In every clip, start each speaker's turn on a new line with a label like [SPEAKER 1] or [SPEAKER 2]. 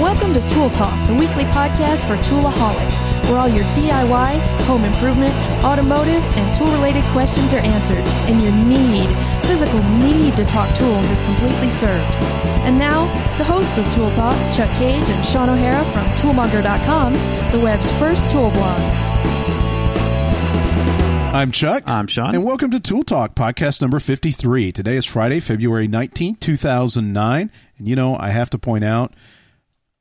[SPEAKER 1] Welcome to Tool Talk, the weekly podcast for toolaholics, where all your DIY, home improvement, automotive, and tool-related questions are answered, and your need, physical need to talk tools is completely served. And now, the hosts of Tool Talk, Chuck Cage and Sean O'Hara from Toolmonger.com, the web's first tool blog.
[SPEAKER 2] I'm Chuck.
[SPEAKER 3] I'm Sean.
[SPEAKER 2] And welcome to Tool Talk, podcast number 53. Today is Friday, February 19th, 2009. And you know, I have to point out,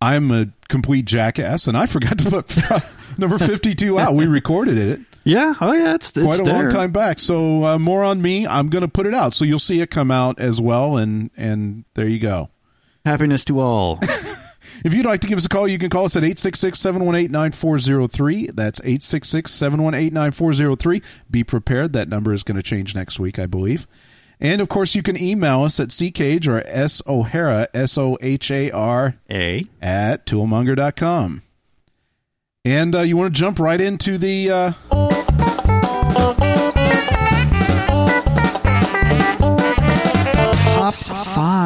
[SPEAKER 2] I'm a complete jackass, and I forgot to put number 52 out. We recorded it
[SPEAKER 3] Yeah, oh yeah, it's, it's
[SPEAKER 2] quite a long time back. So uh, more on me. I'm going to put it out. So you'll see it come out as well. And, and there you go.
[SPEAKER 3] Happiness to all.
[SPEAKER 2] If you'd like to give us a call, you can call us at 866-718-9403. That's 866-718-9403. Be prepared. That number is going to change next week, I believe. And, of course, you can email us at ccage or S-O'Hara, S-O-H-A-R,
[SPEAKER 3] A.
[SPEAKER 2] at toolmonger.com. And uh, you want to jump right into the... Uh,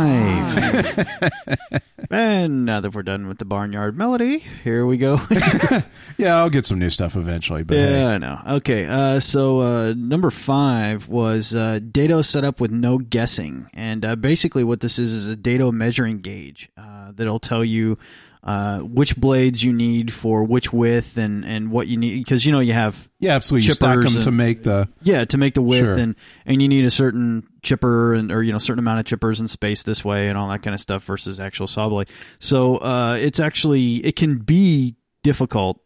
[SPEAKER 3] five. and now that we're done with the barnyard melody, here we go.
[SPEAKER 2] yeah, I'll get some new stuff eventually. But hey.
[SPEAKER 3] yeah, I know. Okay, uh, so uh, number five was uh, dado setup with no guessing, and uh, basically what this is is a dado measuring gauge uh, that'll tell you uh, which blades you need for which width and, and what you need because you know you have
[SPEAKER 2] Yeah, absolutely. You stack them to make the...
[SPEAKER 3] yeah to make the width
[SPEAKER 2] Sure.
[SPEAKER 3] and and you need a certain chipper and or you know certain amount of chippers and space this way and all that kind of stuff versus actual saw blade so uh it's actually it can be difficult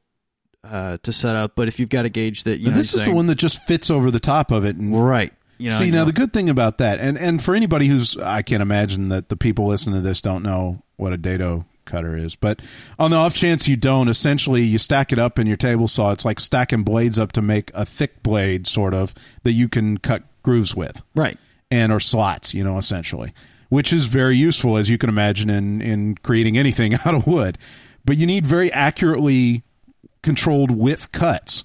[SPEAKER 3] uh to set up but if you've got a gauge that you know
[SPEAKER 2] this is the one that just fits over the top of it and
[SPEAKER 3] right you know,
[SPEAKER 2] See
[SPEAKER 3] you
[SPEAKER 2] now
[SPEAKER 3] know.
[SPEAKER 2] the good thing about that, and and for anybody who's, I can't imagine that the people listening to this don't know what a dado cutter is, but on the off chance you don't, essentially you stack it up in your table saw. It's like stacking blades up to make a thick blade, sort of that you can cut grooves with,
[SPEAKER 3] right
[SPEAKER 2] and or slots, you know, essentially, which is very useful as you can imagine in in creating anything out of wood. But you need very accurately controlled width cuts.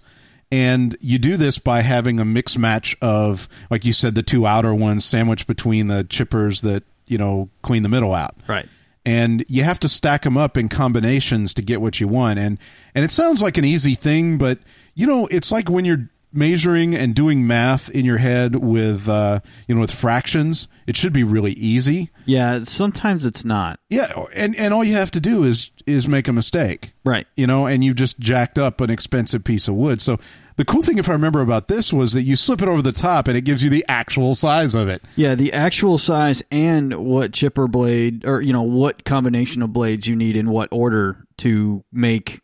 [SPEAKER 2] And you do this by having a mix match of, like you said, the two outer ones sandwiched between the chippers that, you know, clean the middle out.
[SPEAKER 3] right
[SPEAKER 2] And you have to stack them up in combinations to get what you want. And and it sounds like an easy thing, but you know, it's like when you're measuring and doing math in your head with uh, you know, with fractions, it should be really easy.
[SPEAKER 3] yeah sometimes it's not
[SPEAKER 2] Yeah, and and all you have to do is is make a mistake
[SPEAKER 3] right
[SPEAKER 2] you know, and you've just jacked up an expensive piece of wood. So the cool thing, if I remember about this, was that you slip it over the top and it gives you the actual size of it.
[SPEAKER 3] yeah the actual size and what chipper blade or you know what combination of blades you need in what order to make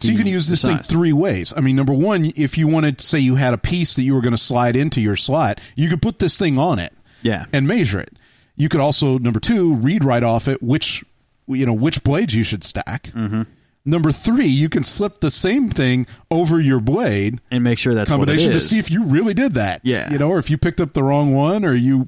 [SPEAKER 2] So you can use this thing three ways. I mean, number one, if you wanted to say you had a piece that you were going to slide into your slot, you could put this thing on it
[SPEAKER 3] yeah
[SPEAKER 2] and measure it. You could also, number two, read right off it which you know which blades you should stack. Mm-hmm. Number three, you can slip the same thing over your blade
[SPEAKER 3] and make sure that's what it
[SPEAKER 2] combination to see if you really did that.
[SPEAKER 3] Yeah.
[SPEAKER 2] you know, or if you picked up the wrong one, or you,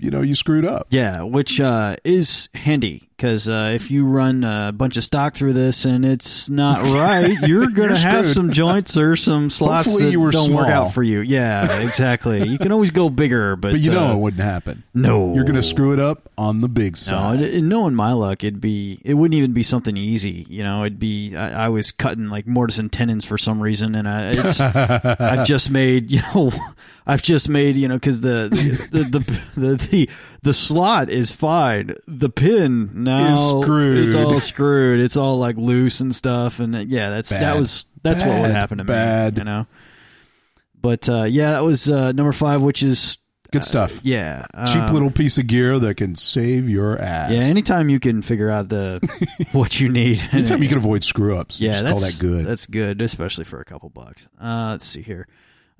[SPEAKER 2] you know, you screwed up.
[SPEAKER 3] Yeah, which uh, is handy because uh, if you run a bunch of stock through this and it's not right, you're going to have
[SPEAKER 2] screwed.
[SPEAKER 3] some joints or some slots
[SPEAKER 2] Hopefully
[SPEAKER 3] that
[SPEAKER 2] you were
[SPEAKER 3] don't work out for you. Yeah, exactly. you can always go bigger, but
[SPEAKER 2] But you know
[SPEAKER 3] uh,
[SPEAKER 2] it wouldn't happen.
[SPEAKER 3] no,
[SPEAKER 2] You're going to screw it up on the big side.
[SPEAKER 3] and knowing my luck, it'd be it wouldn't even be something easy. You know, it'd be I, I was cutting like mortise and tenons for some reason, and I, it's I've just made you know I've just made you know because the the, the the the the slot is fine, the pin now
[SPEAKER 2] Is screwed.
[SPEAKER 3] It's all screwed. It's all like loose and stuff, and uh, yeah, that's that was that's what would
[SPEAKER 2] Bad.
[SPEAKER 3] happen to
[SPEAKER 2] Bad.
[SPEAKER 3] me. You know, but uh, yeah, that was uh, number five, which is
[SPEAKER 2] Good stuff.
[SPEAKER 3] yeah,
[SPEAKER 2] Cheap
[SPEAKER 3] um,
[SPEAKER 2] little piece of gear that can save your ass.
[SPEAKER 3] yeah, anytime you can figure out the what you need.
[SPEAKER 2] Anytime you can avoid screw ups.
[SPEAKER 3] yeah, that's
[SPEAKER 2] call that good.
[SPEAKER 3] That's good, especially for a couple bucks. Uh, let's see here.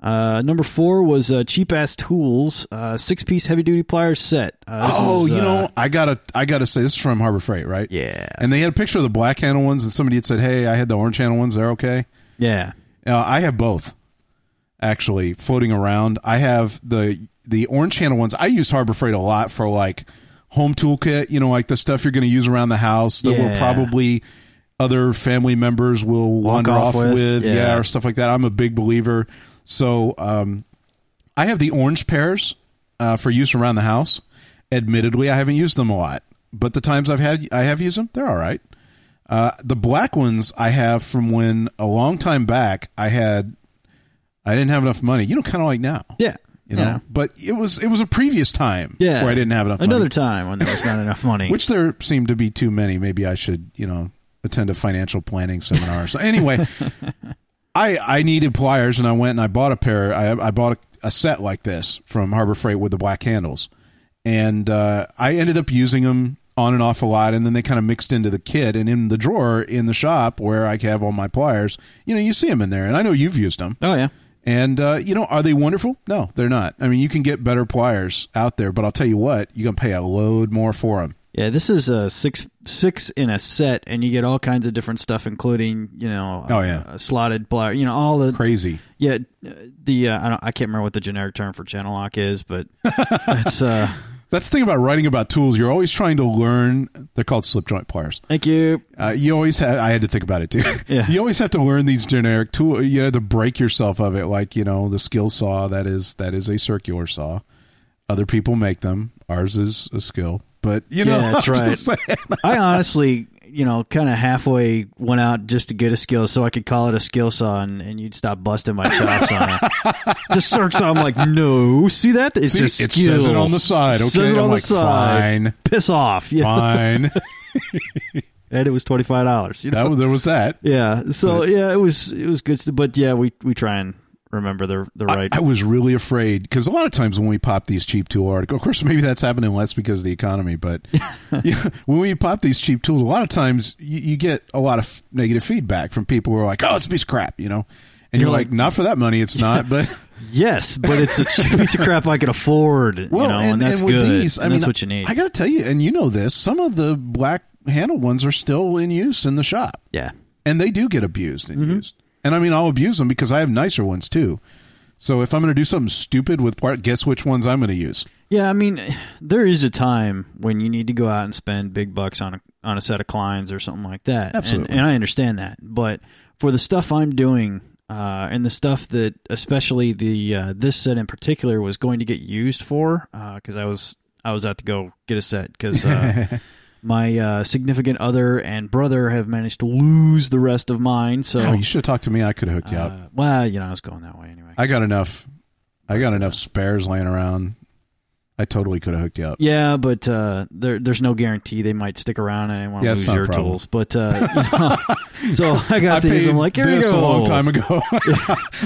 [SPEAKER 3] Uh, number four was uh, cheap ass tools, uh, six piece heavy duty pliers set. Uh,
[SPEAKER 2] oh,
[SPEAKER 3] is,
[SPEAKER 2] you
[SPEAKER 3] uh,
[SPEAKER 2] know, I gotta, I gotta say, this is from Harbor Freight, right?
[SPEAKER 3] yeah,
[SPEAKER 2] And they had a picture of the black handle ones, and somebody had said, "Hey, I had the orange handle ones. They're okay."
[SPEAKER 3] yeah,
[SPEAKER 2] Uh, I have both, actually, floating around. I have the the orange handle ones. I use Harbor Freight a lot for like home toolkit. You know, like the stuff you're going to use around the house that will probably other family members will wander
[SPEAKER 3] off
[SPEAKER 2] off,
[SPEAKER 3] with,
[SPEAKER 2] with, yeah.
[SPEAKER 3] yeah.
[SPEAKER 2] or stuff like that. I'm a big believer. So um, I have the orange pairs uh, for use around the house. Admittedly, I haven't used them a lot, but the times I've had I have used them, they're all right. Uh, the black ones I have from when a long time back I had I didn't have enough money. You know, kind of like now.
[SPEAKER 3] Yeah.
[SPEAKER 2] You know, but it was it was a previous time
[SPEAKER 3] Yeah.
[SPEAKER 2] where I didn't have enough
[SPEAKER 3] Another
[SPEAKER 2] money.
[SPEAKER 3] time when there was not enough money.
[SPEAKER 2] which there seemed to be too many. Maybe I should, you know, attend a financial planning seminar. so anyway, I I needed pliers and I went and I bought a pair. I I bought a, a set like this from Harbor Freight with the black handles, and uh, I ended up using them on and off a lot. And then they kind of mixed into the kit and in the drawer in the shop where I have all my pliers. You know, you see them in there, and I know you've used them.
[SPEAKER 3] oh yeah.
[SPEAKER 2] And uh, you know, are they wonderful? No, they're not. I mean, you can get better pliers out there, but I'll tell you what, you're gonna pay a load more for them.
[SPEAKER 3] Yeah, this is a six six in a set, and you get all kinds of different stuff, including you know,
[SPEAKER 2] Oh, yeah.
[SPEAKER 3] uh, slotted plier, you know, all the
[SPEAKER 2] Crazy.
[SPEAKER 3] yeah, uh, the uh, I don't I can't remember what the generic term for channel lock is, but it's uh,
[SPEAKER 2] That's the thing about writing about tools. You're always trying to learn. They're called slip joint pliers.
[SPEAKER 3] thank you.
[SPEAKER 2] Uh, you always have. I had to think about it too.
[SPEAKER 3] Yeah.
[SPEAKER 2] You always have to learn these generic tools. You have to break yourself of it. Like you know, the Skil saw. That is that is a circular saw. Other people make them. Ours is a Skil. But you know,
[SPEAKER 3] Yeah, that's
[SPEAKER 2] I'm
[SPEAKER 3] right. I honestly, you know, kind of halfway went out just to get a Skil so I could call it a Skil saw, and, and you'd stop busting my chops on it. Just saw. I'm like, no, see that? It's
[SPEAKER 2] See,
[SPEAKER 3] a
[SPEAKER 2] it says it on the side.
[SPEAKER 3] It
[SPEAKER 2] Okay,
[SPEAKER 3] says it
[SPEAKER 2] I'm
[SPEAKER 3] on the
[SPEAKER 2] like,
[SPEAKER 3] side.
[SPEAKER 2] fine,
[SPEAKER 3] Piss off. Yeah.
[SPEAKER 2] fine.
[SPEAKER 3] And it was twenty five dollars. You know.
[SPEAKER 2] that there was that.
[SPEAKER 3] Yeah. So yeah, it was it was good. But yeah, we we try and remember the the right.
[SPEAKER 2] I, was really afraid because a lot of times when we pop these cheap tool articles, of course, maybe that's happening less because of the economy, but yeah, when we pop these cheap tools, a lot of times you, you get a lot of f- negative feedback from people who are like, "Oh, it's a piece of crap," you know, and you're,
[SPEAKER 3] You're
[SPEAKER 2] like,
[SPEAKER 3] like-
[SPEAKER 2] "Not for that money, it's not." But
[SPEAKER 3] yes, but it's a piece of crap I can afford.
[SPEAKER 2] well,
[SPEAKER 3] you know, and, that's
[SPEAKER 2] with
[SPEAKER 3] good.
[SPEAKER 2] these, I
[SPEAKER 3] and
[SPEAKER 2] mean,
[SPEAKER 3] that's what you need.
[SPEAKER 2] I got to tell you, and you know this, some of the black handle ones are still in use in the shop,
[SPEAKER 3] yeah.
[SPEAKER 2] and they do get abused and
[SPEAKER 3] Mm-hmm.
[SPEAKER 2] used. And I mean, I'll abuse them because I have nicer ones too. So if I'm going to do something stupid with part, guess which ones I'm going to use.
[SPEAKER 3] Yeah, I mean, there is a time when you need to go out and spend big bucks on a on a set of Kleins or something like that. And-
[SPEAKER 2] Absolutely.
[SPEAKER 3] and, I understand that. But for the stuff I'm doing, uh, and the stuff that, especially the uh, this set in particular, was going to get used for, because I was I was out to go get a set because. My uh, significant other and brother have managed to lose the rest of mine. So,
[SPEAKER 2] Oh, you should have talked to me. I could have hooked you up.
[SPEAKER 3] uh, well, you know, I was going that way anyway.
[SPEAKER 2] I got enough. I got enough spares laying around. I totally could have hooked you up.
[SPEAKER 3] Yeah, but uh, there, there's no guarantee they might stick around and I want to
[SPEAKER 2] Yeah,
[SPEAKER 3] lose your
[SPEAKER 2] problem.
[SPEAKER 3] tools. But uh, you know, so I got
[SPEAKER 2] I
[SPEAKER 3] these. I'm like, here you
[SPEAKER 2] this
[SPEAKER 3] go.
[SPEAKER 2] a long time ago.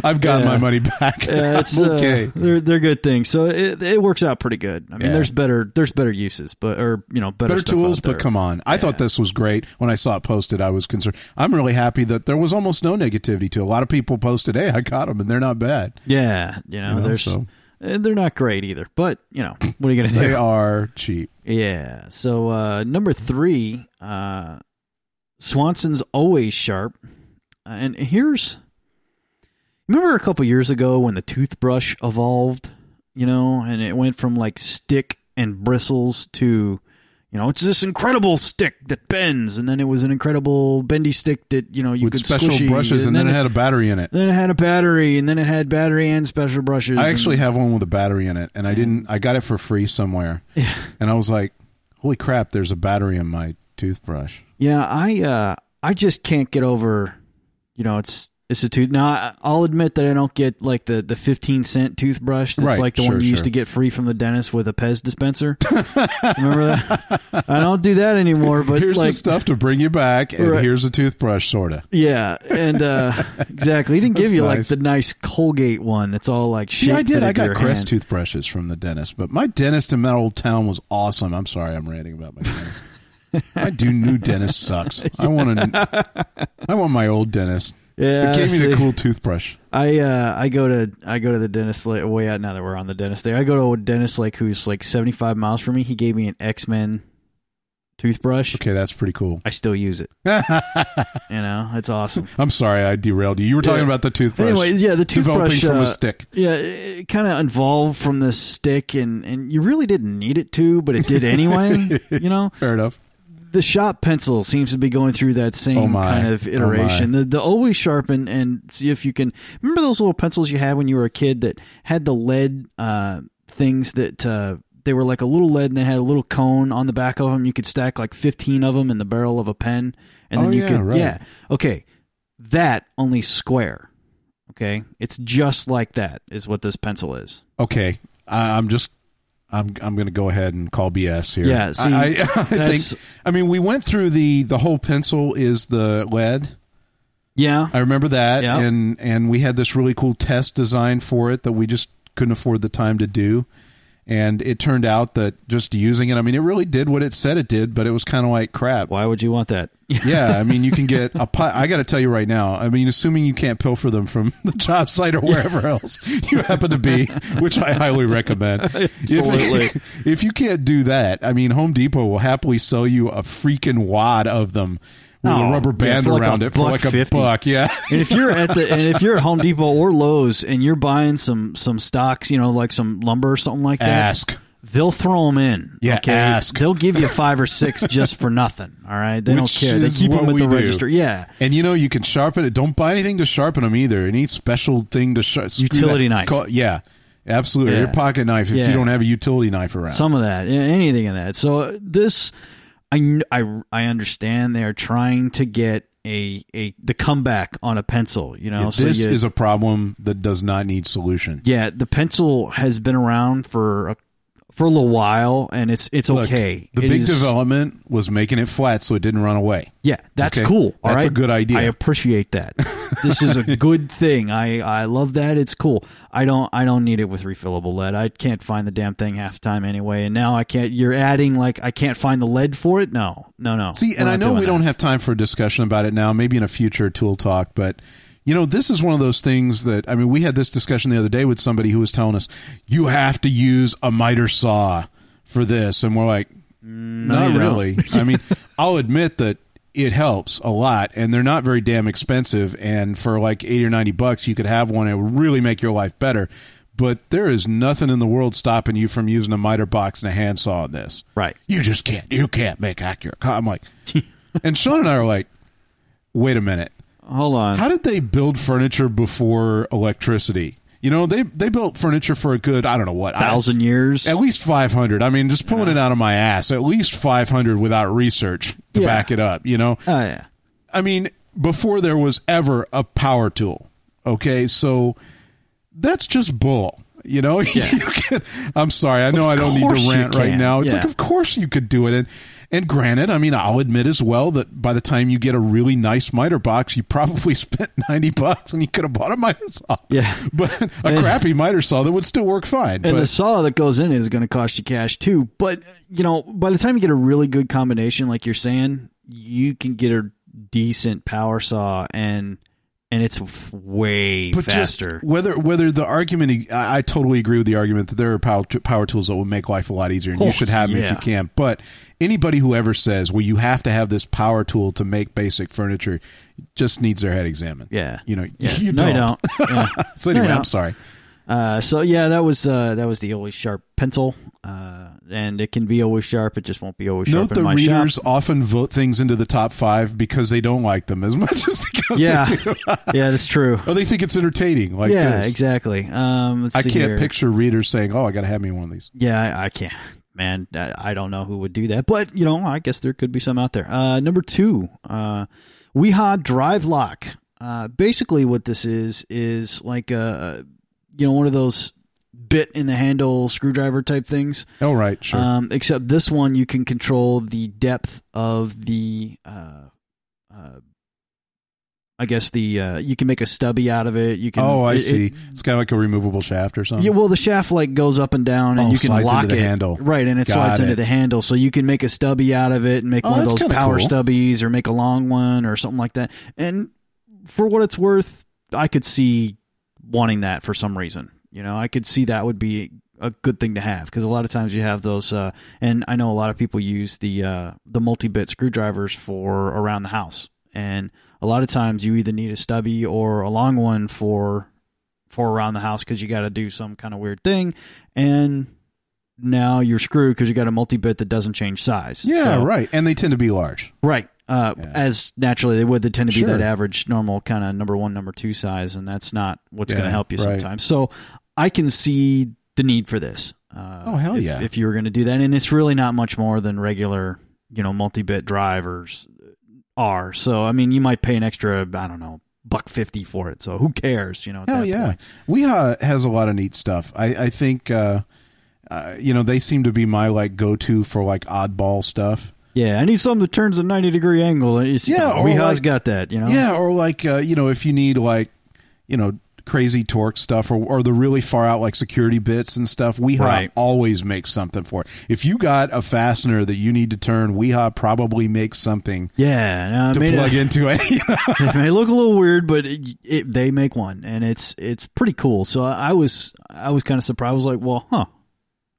[SPEAKER 2] I've got
[SPEAKER 3] Yeah.
[SPEAKER 2] my money back.
[SPEAKER 3] Yeah, it's
[SPEAKER 2] I'm okay.
[SPEAKER 3] Uh, they're they're good things. So it it works out pretty good. I mean, there's better there's better uses, but or you know better,
[SPEAKER 2] Better
[SPEAKER 3] stuff
[SPEAKER 2] tools, but come on. I thought this was great. When I saw it posted, I was concerned. I'm really happy that there was almost no negativity to it. A lot of people posted, hey, I got them, and they're not bad.
[SPEAKER 3] Yeah, you know,
[SPEAKER 2] You know,
[SPEAKER 3] there's
[SPEAKER 2] so.
[SPEAKER 3] And they're not great either. But you know, what are you gonna do?
[SPEAKER 2] They are cheap.
[SPEAKER 3] Yeah. So uh, number three, uh, Swanson's always sharp, Uh, and here's remember a couple years ago when the toothbrush evolved, you know, and it went from like stick and bristles to you know it's this incredible stick that bends, and then it was an incredible bendy stick that you know you
[SPEAKER 2] With
[SPEAKER 3] could
[SPEAKER 2] special
[SPEAKER 3] squishy,
[SPEAKER 2] brushes, and then it had a battery in it.
[SPEAKER 3] then it had a battery, and then it had battery and special brushes.
[SPEAKER 2] I actually
[SPEAKER 3] and-
[SPEAKER 2] have one with a battery in it, and I didn't. I got it for free somewhere, and I was like, "Holy crap! There's a battery in my toothbrush."
[SPEAKER 3] Yeah, I uh I just can't get over you know, it's it's a tooth. Now I- I'll admit that I don't get like the the 15 cent toothbrush that's
[SPEAKER 2] Right,
[SPEAKER 3] like the
[SPEAKER 2] sure,
[SPEAKER 3] one you
[SPEAKER 2] sure.
[SPEAKER 3] used to get free from the dentist with a Pez dispenser. Remember that? I don't do that anymore, but
[SPEAKER 2] here's
[SPEAKER 3] like
[SPEAKER 2] the stuff to bring you back, and
[SPEAKER 3] Right.
[SPEAKER 2] here's a toothbrush, sorta.
[SPEAKER 3] yeah, and uh exactly. He didn't give you
[SPEAKER 2] nice.
[SPEAKER 3] like the nice Colgate one that's all like
[SPEAKER 2] See, I did. I got Crest
[SPEAKER 3] hand.
[SPEAKER 2] toothbrushes from the dentist, but my dentist in that old town was awesome. I'm sorry, I'm ranting about my dentist. I do new dentist sucks. I want a, I want my old dentist.
[SPEAKER 3] Yeah,
[SPEAKER 2] it gave me the cool toothbrush.
[SPEAKER 3] I uh I go to I go to the dentist like way out now that we're on the dentist there. I go to a dentist like who's like seventy five miles from me. He gave me an X Men toothbrush.
[SPEAKER 2] Okay, that's pretty cool.
[SPEAKER 3] I still use it. You know, it's awesome.
[SPEAKER 2] I'm sorry, I derailed you. You were talking
[SPEAKER 3] Yeah.
[SPEAKER 2] about the toothbrush.
[SPEAKER 3] Anyway, yeah, the
[SPEAKER 2] developing
[SPEAKER 3] toothbrush
[SPEAKER 2] from
[SPEAKER 3] uh,
[SPEAKER 2] a stick.
[SPEAKER 3] Yeah, it kind of evolved from this stick, and and you really didn't need it to, but it did anyway. you know,
[SPEAKER 2] Fair enough.
[SPEAKER 3] The shop pencil seems to be going through that same
[SPEAKER 2] Oh,
[SPEAKER 3] kind of
[SPEAKER 2] Oh,
[SPEAKER 3] iteration. the the always sharpen and see if you can remember those little pencils you had when you were a kid that had the lead uh, things that uh, They were like a little lead, and they had a little cone on the back of them. You could stack like fifteen of them in the barrel of a pen, and then
[SPEAKER 2] Oh,
[SPEAKER 3] you
[SPEAKER 2] yeah,
[SPEAKER 3] could
[SPEAKER 2] right.
[SPEAKER 3] yeah. Okay, that only square. Okay, it's just like that is what this pencil is.
[SPEAKER 2] Okay, I'm just. I'm I'm going to go ahead and call BS here.
[SPEAKER 3] Yeah, see,
[SPEAKER 2] I, I, I think. I mean, we went through the the whole pencil is the lead.
[SPEAKER 3] Yeah,
[SPEAKER 2] I remember that,
[SPEAKER 3] Yeah.
[SPEAKER 2] and and we had this really cool test design for it that we just couldn't afford the time to do, and it turned out that just using it, I mean, it really did what it said it did, but it was kind of like crap.
[SPEAKER 3] why would you want that?
[SPEAKER 2] Yeah, I mean, you can get a pi- I got to tell you right now. I mean, assuming you can't pilfer them from the job site or wherever else you happen to be, which I highly recommend.
[SPEAKER 3] Absolutely.
[SPEAKER 2] If, if you can't do that, I mean, Home Depot will happily sell you a freaking wad of them with
[SPEAKER 3] Oh,
[SPEAKER 2] a rubber band
[SPEAKER 3] for like
[SPEAKER 2] around
[SPEAKER 3] a
[SPEAKER 2] it for
[SPEAKER 3] buck
[SPEAKER 2] like a
[SPEAKER 3] 50.
[SPEAKER 2] buck. Yeah.
[SPEAKER 3] and if you're at the and if you're at Home Depot or Lowe's and you're buying some some stocks, you know, like some lumber or something like that,
[SPEAKER 2] Ask.
[SPEAKER 3] they'll throw them in.
[SPEAKER 2] Yeah,
[SPEAKER 3] okay?
[SPEAKER 2] ask.
[SPEAKER 3] They'll give you five or six just for nothing. All right, they
[SPEAKER 2] Which
[SPEAKER 3] don't care. They keep them at the
[SPEAKER 2] do.
[SPEAKER 3] register. Yeah,
[SPEAKER 2] And you know you can sharpen it. Don't buy anything to sharpen them either. Any special thing to sharpen.
[SPEAKER 3] Utility knife.
[SPEAKER 2] yeah, absolutely.
[SPEAKER 3] Yeah.
[SPEAKER 2] Your pocket knife if
[SPEAKER 3] Yeah.
[SPEAKER 2] you don't have a utility knife around.
[SPEAKER 3] some of that, anything of that. So uh, this, I I I understand they are trying to get a a the comeback on a pencil. You know,
[SPEAKER 2] Yeah,
[SPEAKER 3] so
[SPEAKER 2] this
[SPEAKER 3] you-
[SPEAKER 2] is a problem that does not need solution.
[SPEAKER 3] yeah, the pencil has been around for a, for a little while, and it's it's
[SPEAKER 2] Look,
[SPEAKER 3] okay.
[SPEAKER 2] The
[SPEAKER 3] It
[SPEAKER 2] big
[SPEAKER 3] is-
[SPEAKER 2] development was making it flat so it didn't run away.
[SPEAKER 3] Yeah, that's
[SPEAKER 2] Okay.
[SPEAKER 3] cool. All
[SPEAKER 2] That's a
[SPEAKER 3] right?
[SPEAKER 2] good idea.
[SPEAKER 3] I appreciate that. this is a good thing. I, I love that. It's cool. I don't I don't need it with refillable lead. I can't find the damn thing half the time anyway. And now I can't. You're adding like I can't find the lead for it. No, no, no.
[SPEAKER 2] See,
[SPEAKER 3] We're
[SPEAKER 2] and I
[SPEAKER 3] not
[SPEAKER 2] know
[SPEAKER 3] doing
[SPEAKER 2] we don't have time for a discussion about it now, maybe in a future tool talk, but you know, this is one of those things that I mean, we had this discussion the other day with somebody who was telling us you have to use a miter saw for this, and we're like, not
[SPEAKER 3] don't.
[SPEAKER 2] really. I mean, I'll admit that it helps a lot, and they're not very damn expensive. And for like eighty or ninety bucks, you could have one; it would really make your life better. But there is nothing in the world stopping you from using a miter box and a handsaw on this.
[SPEAKER 3] Right.
[SPEAKER 2] You just can't. You can't make accurate. I'm like, and Sean and I are like, wait a minute.
[SPEAKER 3] Hold on.
[SPEAKER 2] How did they build furniture before electricity? You know, they they built furniture for a good I don't know what I-
[SPEAKER 3] Thousand years.
[SPEAKER 2] at least 500. I mean, just pulling it out of my ass. At least 500 without research to
[SPEAKER 3] Yeah.
[SPEAKER 2] back it up, you know?
[SPEAKER 3] Oh yeah.
[SPEAKER 2] I mean, before there was ever a power tool. Okay? So that's just bull. You know, You can- I'm sorry. I know I don't need to rant right now. It's
[SPEAKER 3] Yeah.
[SPEAKER 2] like, of course you could do it. And, and granted, I mean, I'll admit as well that by the time you get a really nice miter box, you probably spent 90 bucks and you could have bought a miter saw.
[SPEAKER 3] Yeah.
[SPEAKER 2] But a
[SPEAKER 3] And-
[SPEAKER 2] crappy miter saw that would still work fine.
[SPEAKER 3] And
[SPEAKER 2] but
[SPEAKER 3] the saw that goes in it is going to cost you cash too. But you know, by the time you get a really good combination, like you're saying, you can get a decent power saw and and it's way
[SPEAKER 2] but
[SPEAKER 3] faster.
[SPEAKER 2] whether whether the argument I, I totally agree with the argument that there are power, power tools that will make life a lot easier and you
[SPEAKER 3] Oh,
[SPEAKER 2] should have them if you can but anybody who ever says well you have to have this power tool to make basic furniture just needs their head examined
[SPEAKER 3] Yeah.
[SPEAKER 2] you know
[SPEAKER 3] Yeah.
[SPEAKER 2] you
[SPEAKER 3] no,
[SPEAKER 2] don't,
[SPEAKER 3] you don't. Yeah.
[SPEAKER 2] so anyway
[SPEAKER 3] you
[SPEAKER 2] i'm
[SPEAKER 3] don't.
[SPEAKER 2] sorry
[SPEAKER 3] Uh, so yeah, that was uh, that was the always sharp pencil, uh, and it can be always sharp. It just won't be always
[SPEAKER 2] note
[SPEAKER 3] sharp
[SPEAKER 2] the
[SPEAKER 3] in my
[SPEAKER 2] readers
[SPEAKER 3] shop.
[SPEAKER 2] often vote things into the top five because they don't like them as much as because
[SPEAKER 3] Yeah,
[SPEAKER 2] they do
[SPEAKER 3] yeah, that's true.
[SPEAKER 2] or they think it's entertaining like
[SPEAKER 3] yeah,
[SPEAKER 2] this
[SPEAKER 3] exactly. Um, let's
[SPEAKER 2] i
[SPEAKER 3] see
[SPEAKER 2] can't
[SPEAKER 3] here.
[SPEAKER 2] picture readers saying oh i gotta have me one of these
[SPEAKER 3] Yeah, I, I can't. Man, I, don't know who would do that, but you know, I guess there could be some out there. Uh, number two, uh, Wiha Drive Lock. Uh, basically, what this is is like a, you know, one of those bit in the handle screwdriver type things.
[SPEAKER 2] oh right sure
[SPEAKER 3] Um, except this one, you can control the depth of the. Uh, uh, I guess the uh, you can make a stubby out of it. You can.
[SPEAKER 2] oh i
[SPEAKER 3] it-
[SPEAKER 2] see
[SPEAKER 3] it-
[SPEAKER 2] it's kind of like a removable shaft or something
[SPEAKER 3] yeah, well, the shaft like goes up and down, and
[SPEAKER 2] Oh,
[SPEAKER 3] you can
[SPEAKER 2] slides
[SPEAKER 3] lock
[SPEAKER 2] into the
[SPEAKER 3] it
[SPEAKER 2] handle.
[SPEAKER 3] right, and it
[SPEAKER 2] Got
[SPEAKER 3] slides into the handle, so you can make a stubby out of it and make
[SPEAKER 2] Oh,
[SPEAKER 3] one of those power
[SPEAKER 2] cool.
[SPEAKER 3] stubbies, or make a long one, or something like that. And for what it's worth, I could see wanting that for some reason. You know, I could see that would be a good thing to have because a lot of times you have those, uh, and I know a lot of people use the uh, the multi bit screwdrivers for around the house, and a lot of times you either need a stubby or a long one for for around the house because you got to do some kind of weird thing, and now you're screwed because you got a multi bit that doesn't change size.
[SPEAKER 2] Yeah,
[SPEAKER 3] So-
[SPEAKER 2] right. And they tend to be large.
[SPEAKER 3] Right. Uh,
[SPEAKER 2] Yeah.
[SPEAKER 3] As naturally they would, they tend to be
[SPEAKER 2] Sure.
[SPEAKER 3] that average, normal kind of number one, number two size, and that's not what's going to help you
[SPEAKER 2] right.
[SPEAKER 3] sometimes. So I can see the need for this. Uh,
[SPEAKER 2] Oh, hell
[SPEAKER 3] if,
[SPEAKER 2] yeah.
[SPEAKER 3] If you were going to do that, and it's really not much more than regular, you know, multi-bit drivers are. So I mean, you might pay an extra, I don't know, buck fifty for it. So who cares? You know, at
[SPEAKER 2] Hell yeah,
[SPEAKER 3] point.
[SPEAKER 2] Wiha has a lot of neat stuff. I, I think uh, uh, you know they seem to be my like go to for like oddball stuff.
[SPEAKER 3] Yeah, I need something that turns a ninety degree angle. It's,
[SPEAKER 2] Yeah,
[SPEAKER 3] Wiha's
[SPEAKER 2] like-
[SPEAKER 3] got that. You know.
[SPEAKER 2] Yeah, or like uh, you know if you need like you know crazy torque stuff or, or the really far out like security bits and stuff, Wiha
[SPEAKER 3] Right.
[SPEAKER 2] always makes something for it. If you got a fastener that you need to turn, Wiha probably makes something
[SPEAKER 3] Yeah, no,
[SPEAKER 2] to plug
[SPEAKER 3] uh,
[SPEAKER 2] into it. you know?
[SPEAKER 3] it may look a little weird, but it, it, they make one, and it's it's pretty cool. So I, I was I was kind of surprised. I was like, well, huh,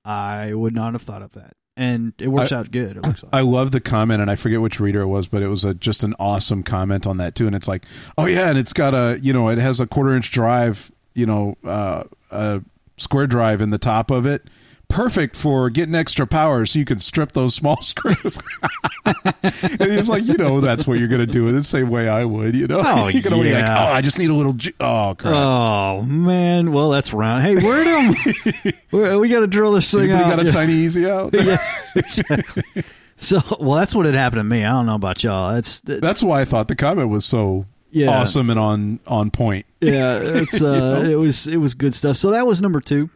[SPEAKER 3] I would not have thought of that, and it works out good. It looks like.
[SPEAKER 2] I love the comment, and I forget which reader it was, but it was a, just an awesome comment on that too. And it's like, oh yeah, and it's got a you know it has a quarter inch drive, you know, uh, a square drive in the top of it, perfect for getting extra power, so you can strip those small screws. and he's like, you know, that's what you're gonna do in the same way I would, you know.
[SPEAKER 3] Oh,
[SPEAKER 2] you're gonna be like, oh, I just need a little. Ju- oh crap.
[SPEAKER 3] Oh man, well that's round. Hey, where them? we we got to drill this thing
[SPEAKER 2] Anybody
[SPEAKER 3] out.
[SPEAKER 2] got a
[SPEAKER 3] Yeah.
[SPEAKER 2] tiny easy out?
[SPEAKER 3] yeah, exactly. So, well, that's what had happened to me. I don't know about y'all. That's that,
[SPEAKER 2] That's why I thought the comment was so
[SPEAKER 3] Yeah.
[SPEAKER 2] awesome and on on point.
[SPEAKER 3] yeah. It's uh, it was it was good stuff. So that was number two.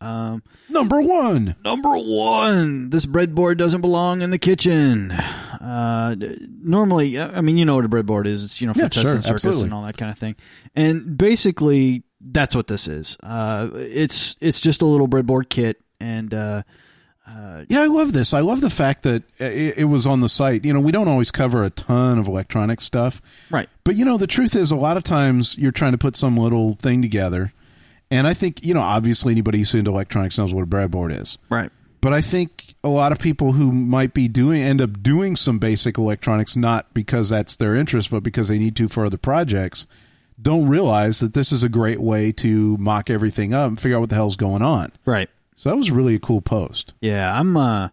[SPEAKER 3] Um,
[SPEAKER 2] Number one.
[SPEAKER 3] Number one, this breadboard doesn't belong in the kitchen. Uh, normally, I mean, you know what a breadboard is. It's you know for
[SPEAKER 2] Yeah,
[SPEAKER 3] testing
[SPEAKER 2] sure,
[SPEAKER 3] circuits
[SPEAKER 2] absolutely.
[SPEAKER 3] and all that kind of thing. And basically, that's what this is. Uh, it's it's just a little breadboard kit, and uh, uh,
[SPEAKER 2] Yeah, I love this. I love the fact that it, it was on the site. You know, we don't always cover a ton of electronic stuff,
[SPEAKER 3] right,
[SPEAKER 2] but you know, the truth is, a lot of times you're trying to put some little thing together, and I think you know, obviously, anybody who's into electronics knows what a breadboard is.
[SPEAKER 3] right,
[SPEAKER 2] But I think a lot of people who might be doing end up doing some basic electronics not because that's their interest, but because they need to for other projects, don't realize that this is a great way to mock everything up and figure out what the hell's going on.
[SPEAKER 3] right.
[SPEAKER 2] So that was really a cool post.
[SPEAKER 3] Yeah, I'm. Uh,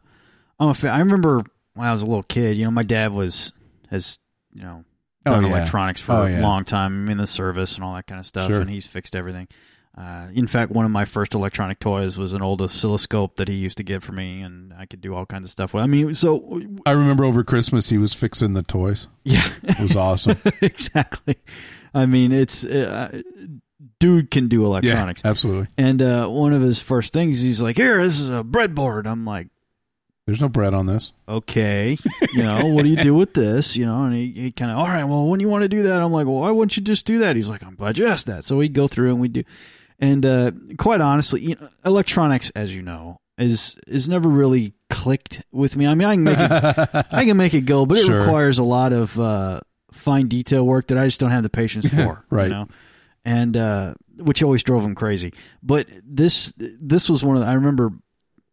[SPEAKER 3] I'm a fan. I remember when I was a little kid. You know, my dad was has you know
[SPEAKER 2] Oh,
[SPEAKER 3] done
[SPEAKER 2] yeah.
[SPEAKER 3] electronics for
[SPEAKER 2] Oh,
[SPEAKER 3] a
[SPEAKER 2] yeah.
[SPEAKER 3] long time in the service and all that kind of stuff,
[SPEAKER 2] Sure.
[SPEAKER 3] and he's fixed everything. Uh, in fact, one of my first electronic toys was an old oscilloscope that he used to get for me, and I could do all kinds of stuff with. I mean, so
[SPEAKER 2] I remember over Christmas he was fixing the toys.
[SPEAKER 3] yeah,
[SPEAKER 2] It was awesome.
[SPEAKER 3] exactly. I mean, it's uh, dude can do electronics.
[SPEAKER 2] Yeah, absolutely.
[SPEAKER 3] And uh, one of his first things, he's like, "Here, this is a breadboard." I'm like,
[SPEAKER 2] There's no bread on this.
[SPEAKER 3] okay, you know, what do you do with this? You know, and he, he kind of, all right, well, when you want to do that, I'm like, well, why wouldn't you just do that? He's like, I'm glad you asked that. So we go through and we do, and uh, quite honestly, you know, electronics, as you know, is is never really clicked with me. I mean, I can make it, I can make it go, but it
[SPEAKER 2] Sure.
[SPEAKER 3] requires a lot of uh, fine detail work that I just don't have the patience for.
[SPEAKER 2] Right.
[SPEAKER 3] You know? And uh, which always drove him crazy. But this this was one of the, I remember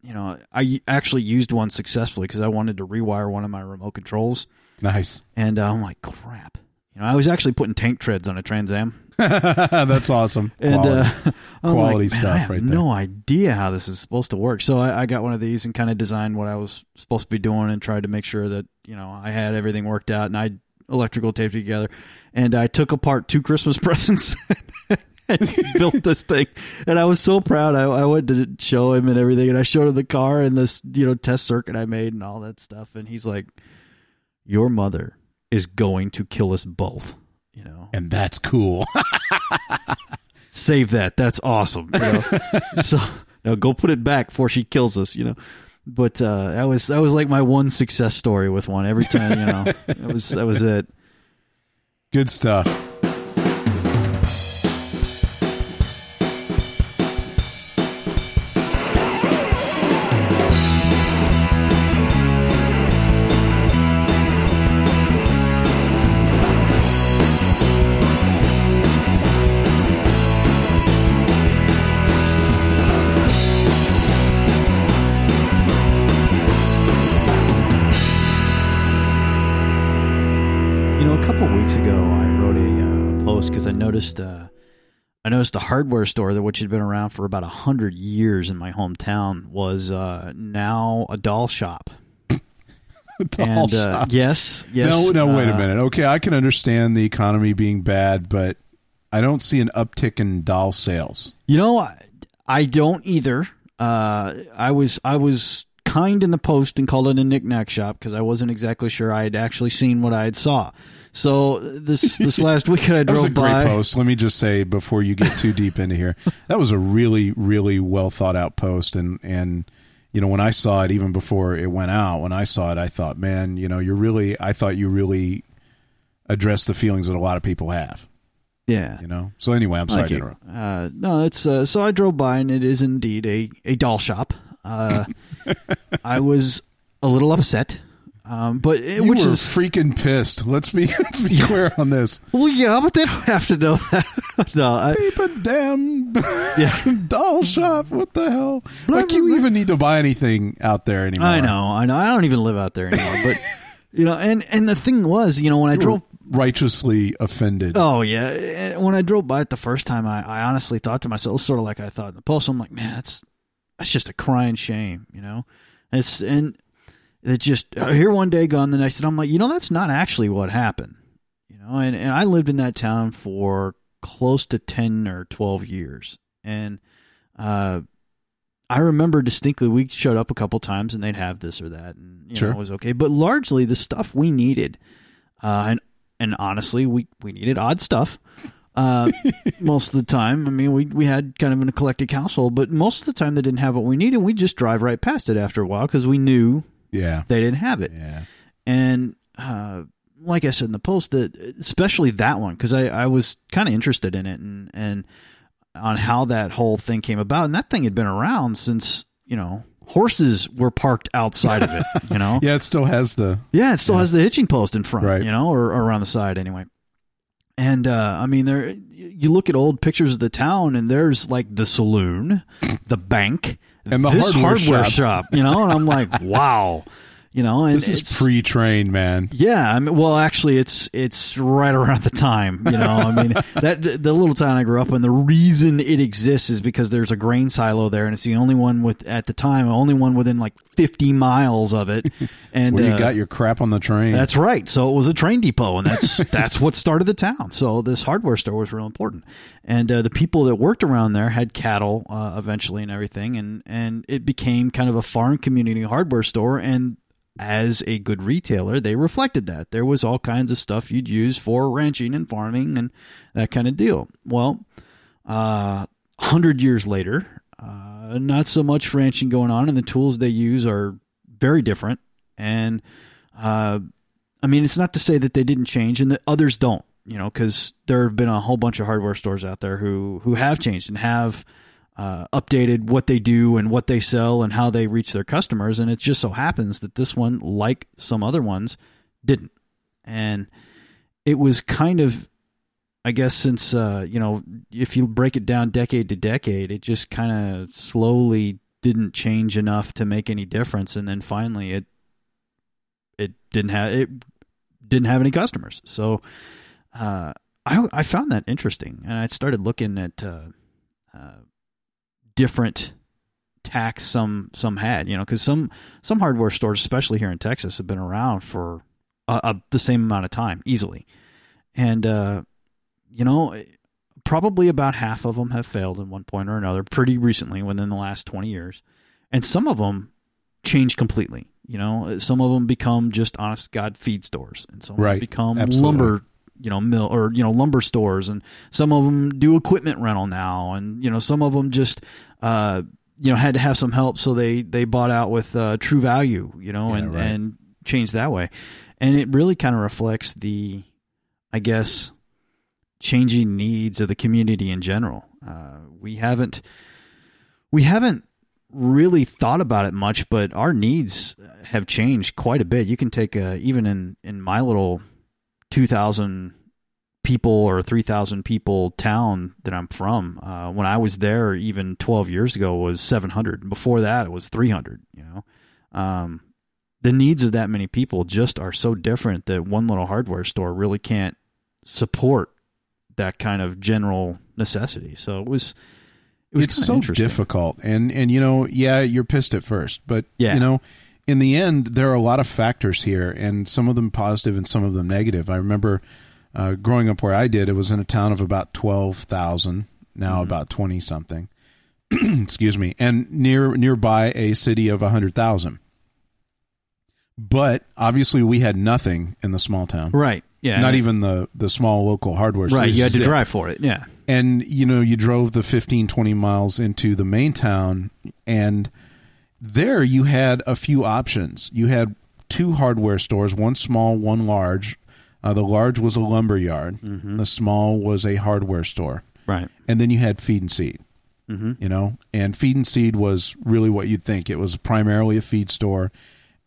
[SPEAKER 3] you know, I actually used one successfully because I wanted to rewire one of my remote controls,
[SPEAKER 2] Nice.
[SPEAKER 3] and uh, I'm like, crap. You know, I was actually putting tank treads on a Trans Am,
[SPEAKER 2] That's awesome.
[SPEAKER 3] and
[SPEAKER 2] Quality.
[SPEAKER 3] uh,
[SPEAKER 2] Quality
[SPEAKER 3] like,
[SPEAKER 2] stuff
[SPEAKER 3] I have
[SPEAKER 2] right there.
[SPEAKER 3] no idea how this is supposed to work. So I, I got one of these and kind of designed what I was supposed to be doing, and tried to make sure that you know I had everything worked out, and I electrical taped together, and I took apart two Christmas presents. and built this thing, and I was so proud. I, I went to show him and everything, and I showed him the car and this, you know, test circuit I made and all that stuff. And he's like, "Your mother is going to kill us both." You know,
[SPEAKER 2] and that's cool.
[SPEAKER 3] save that. That's awesome. You know? so now go put it back before she kills us. You know. But uh, that was that was like my one success story with one. Every time, you know, that was that was it.
[SPEAKER 2] Good stuff.
[SPEAKER 3] Noticed uh, I noticed a hardware store that which had been around for about a hundred years in my hometown was uh, now a doll shop.
[SPEAKER 2] Doll
[SPEAKER 3] and uh,
[SPEAKER 2] shop.
[SPEAKER 3] yes, yes.
[SPEAKER 2] no, no, wait a
[SPEAKER 3] uh,
[SPEAKER 2] minute. Okay, I can understand the economy being bad, but I don't see an uptick in doll sales.
[SPEAKER 3] You know, I, I don't either. uh, I was I was kind in the post and called it a knickknack shop because I wasn't exactly sure I had actually seen what I had saw. So this this last weekend I drove That
[SPEAKER 2] was a great
[SPEAKER 3] by.
[SPEAKER 2] post. Let me just say before you get too deep into here, that was a really, really well thought out post. And and you know when I saw it, even before it went out, when I saw it, I thought, man, you know, you're really. I thought you really addressed the feelings that a lot of people have.
[SPEAKER 3] Yeah.
[SPEAKER 2] You know. So anyway, I'm sorry interrupt.
[SPEAKER 3] Uh, no, it's uh, so I drove by and it is indeed a, a doll shop. Uh, I was a little upset, um, but it,
[SPEAKER 2] You
[SPEAKER 3] which
[SPEAKER 2] were
[SPEAKER 3] is
[SPEAKER 2] freaking pissed. Let's be let's be clear on this.
[SPEAKER 3] well, yeah, but they don't have to know that. no, I,
[SPEAKER 2] Keep a damn
[SPEAKER 3] yeah,
[SPEAKER 2] doll shop. What the hell? Like you even need to buy anything out there anymore?
[SPEAKER 3] I know, I know. I don't even live out there anymore, but you know, and and the thing was, you know, when I
[SPEAKER 2] You
[SPEAKER 3] drove
[SPEAKER 2] righteously offended.
[SPEAKER 3] Oh yeah, and when I drove by it the first time, I, I honestly thought to myself, sort of like I thought in the post. I'm like, man, that's that's just a crying shame, you know. It's and it just here one day, gone the next, and I'm like, you know, that's not actually what happened, you know. And and I lived in that town for close to ten or twelve years, and uh, I remember distinctly we showed up a couple times and they'd have this or that, and you
[SPEAKER 2] Sure.
[SPEAKER 3] know, it was okay. But largely the stuff we needed, uh, and and honestly, we we needed odd stuff. Uh, most of the time, I mean, we we had kind of an eclectic household, but most of the time they didn't have what we needed. We just drive right past it after a while because we knew
[SPEAKER 2] Yeah.
[SPEAKER 3] they didn't have it.
[SPEAKER 2] Yeah.
[SPEAKER 3] And uh, like I said in the post, that especially that one because I, I was kind of interested in it and and on how that whole thing came about. And that thing had been around since you know horses were parked outside of it. You know,
[SPEAKER 2] Yeah, it still has the
[SPEAKER 3] yeah, it still has the hitching post in front,
[SPEAKER 2] Right.
[SPEAKER 3] you know, or, or around the side anyway. And uh, I mean, there you look at old pictures of the town, and there's like the saloon, the bank,
[SPEAKER 2] And the
[SPEAKER 3] this
[SPEAKER 2] hardware shop.
[SPEAKER 3] shop, you know. And I'm like, wow, you know. And
[SPEAKER 2] This is pre-trained, man.
[SPEAKER 3] yeah, I mean, well, actually, it's it's right around the time, you know. I mean, that the little town I grew up in, the reason it exists is because there's a grain silo there, and it's the only one with at the time, only one within like 50 miles of it. And
[SPEAKER 2] Where you
[SPEAKER 3] uh,
[SPEAKER 2] got your crap on the train.
[SPEAKER 3] that's right. So it was a train depot, and that's that's what started the town. So this hardware store was real important, and uh, the people that worked around there had cattle uh, eventually and everything, and and it became kind of a farm community hardware store. And as a good retailer, they reflected that there was all kinds of stuff you'd use for ranching and farming and that kind of deal. Well, uh, hundred years later, uh, not so much ranching going on, and the tools they use are very different. And uh, I mean, it's not to say that they didn't change and that others don't, you know, because there have been a whole bunch of hardware stores out there who who have changed and have uh, updated what they do and what they sell and how they reach their customers. And it just so happens that this one, like some other ones, didn't. And it was kind of, I guess, since uh, you know, if you break it down decade to decade, it just kind of slowly didn't change enough to make any difference, and then finally it it didn't have it didn't have any customers. So uh, I I found that interesting, and I started looking at uh, uh, different tax some some had, you know, because some some hardware stores, especially here in Texas, have been around for uh, uh, the same amount of time easily, and uh, you know. Probably about half of them have failed in one point or another pretty recently within the last 20 years. And some of them change completely. You know, some of them become just honest God feed stores, and some of them
[SPEAKER 2] Right.
[SPEAKER 3] become
[SPEAKER 2] Absolutely.
[SPEAKER 3] lumber, you know, mill or you know lumber stores, and some of them do equipment rental now, and you know some of them just uh, you know had to have some help, so they they bought out with uh, True Value, you know,
[SPEAKER 2] Yeah,
[SPEAKER 3] and
[SPEAKER 2] right.
[SPEAKER 3] and changed that way, and it really kind of reflects the, I guess, changing needs of the community in general. Uh, we haven't we haven't really thought about it much, but our needs have changed quite a bit. You can take uh, even in in my little two thousand people or three thousand people town that I'm from. Uh, when I was there, even twelve years ago, was seven hundred. Before that, it was three hundred. You know. Um, the needs of that many people just are so different that one little hardware store really can't support that kind of general necessity. So it was it was
[SPEAKER 2] it's so difficult and and you know yeah you're pissed at first but
[SPEAKER 3] Yeah.
[SPEAKER 2] you know in the end there are a lot of factors here and some of them positive and some of them negative i remember uh, growing up where i did it was in a town of about 12000 now
[SPEAKER 3] Mm-hmm.
[SPEAKER 2] about 20 something excuse me, and near nearby a city of 100,000. But obviously we had nothing in the small town.
[SPEAKER 3] Right. Yeah.
[SPEAKER 2] Not even the the small local hardware store.
[SPEAKER 3] right. You had to
[SPEAKER 2] Zip.
[SPEAKER 3] drive for it. Yeah.
[SPEAKER 2] and you know you drove the 15 20 miles into the main town and there you had a few options. You had two hardware stores one small one large. Uh, the large was a lumber yard. The small was a hardware store.
[SPEAKER 3] Right.
[SPEAKER 2] and then you had feed and seed
[SPEAKER 3] Mm-hmm.
[SPEAKER 2] you know? And feed and seed was really what you'd think. It was primarily a feed store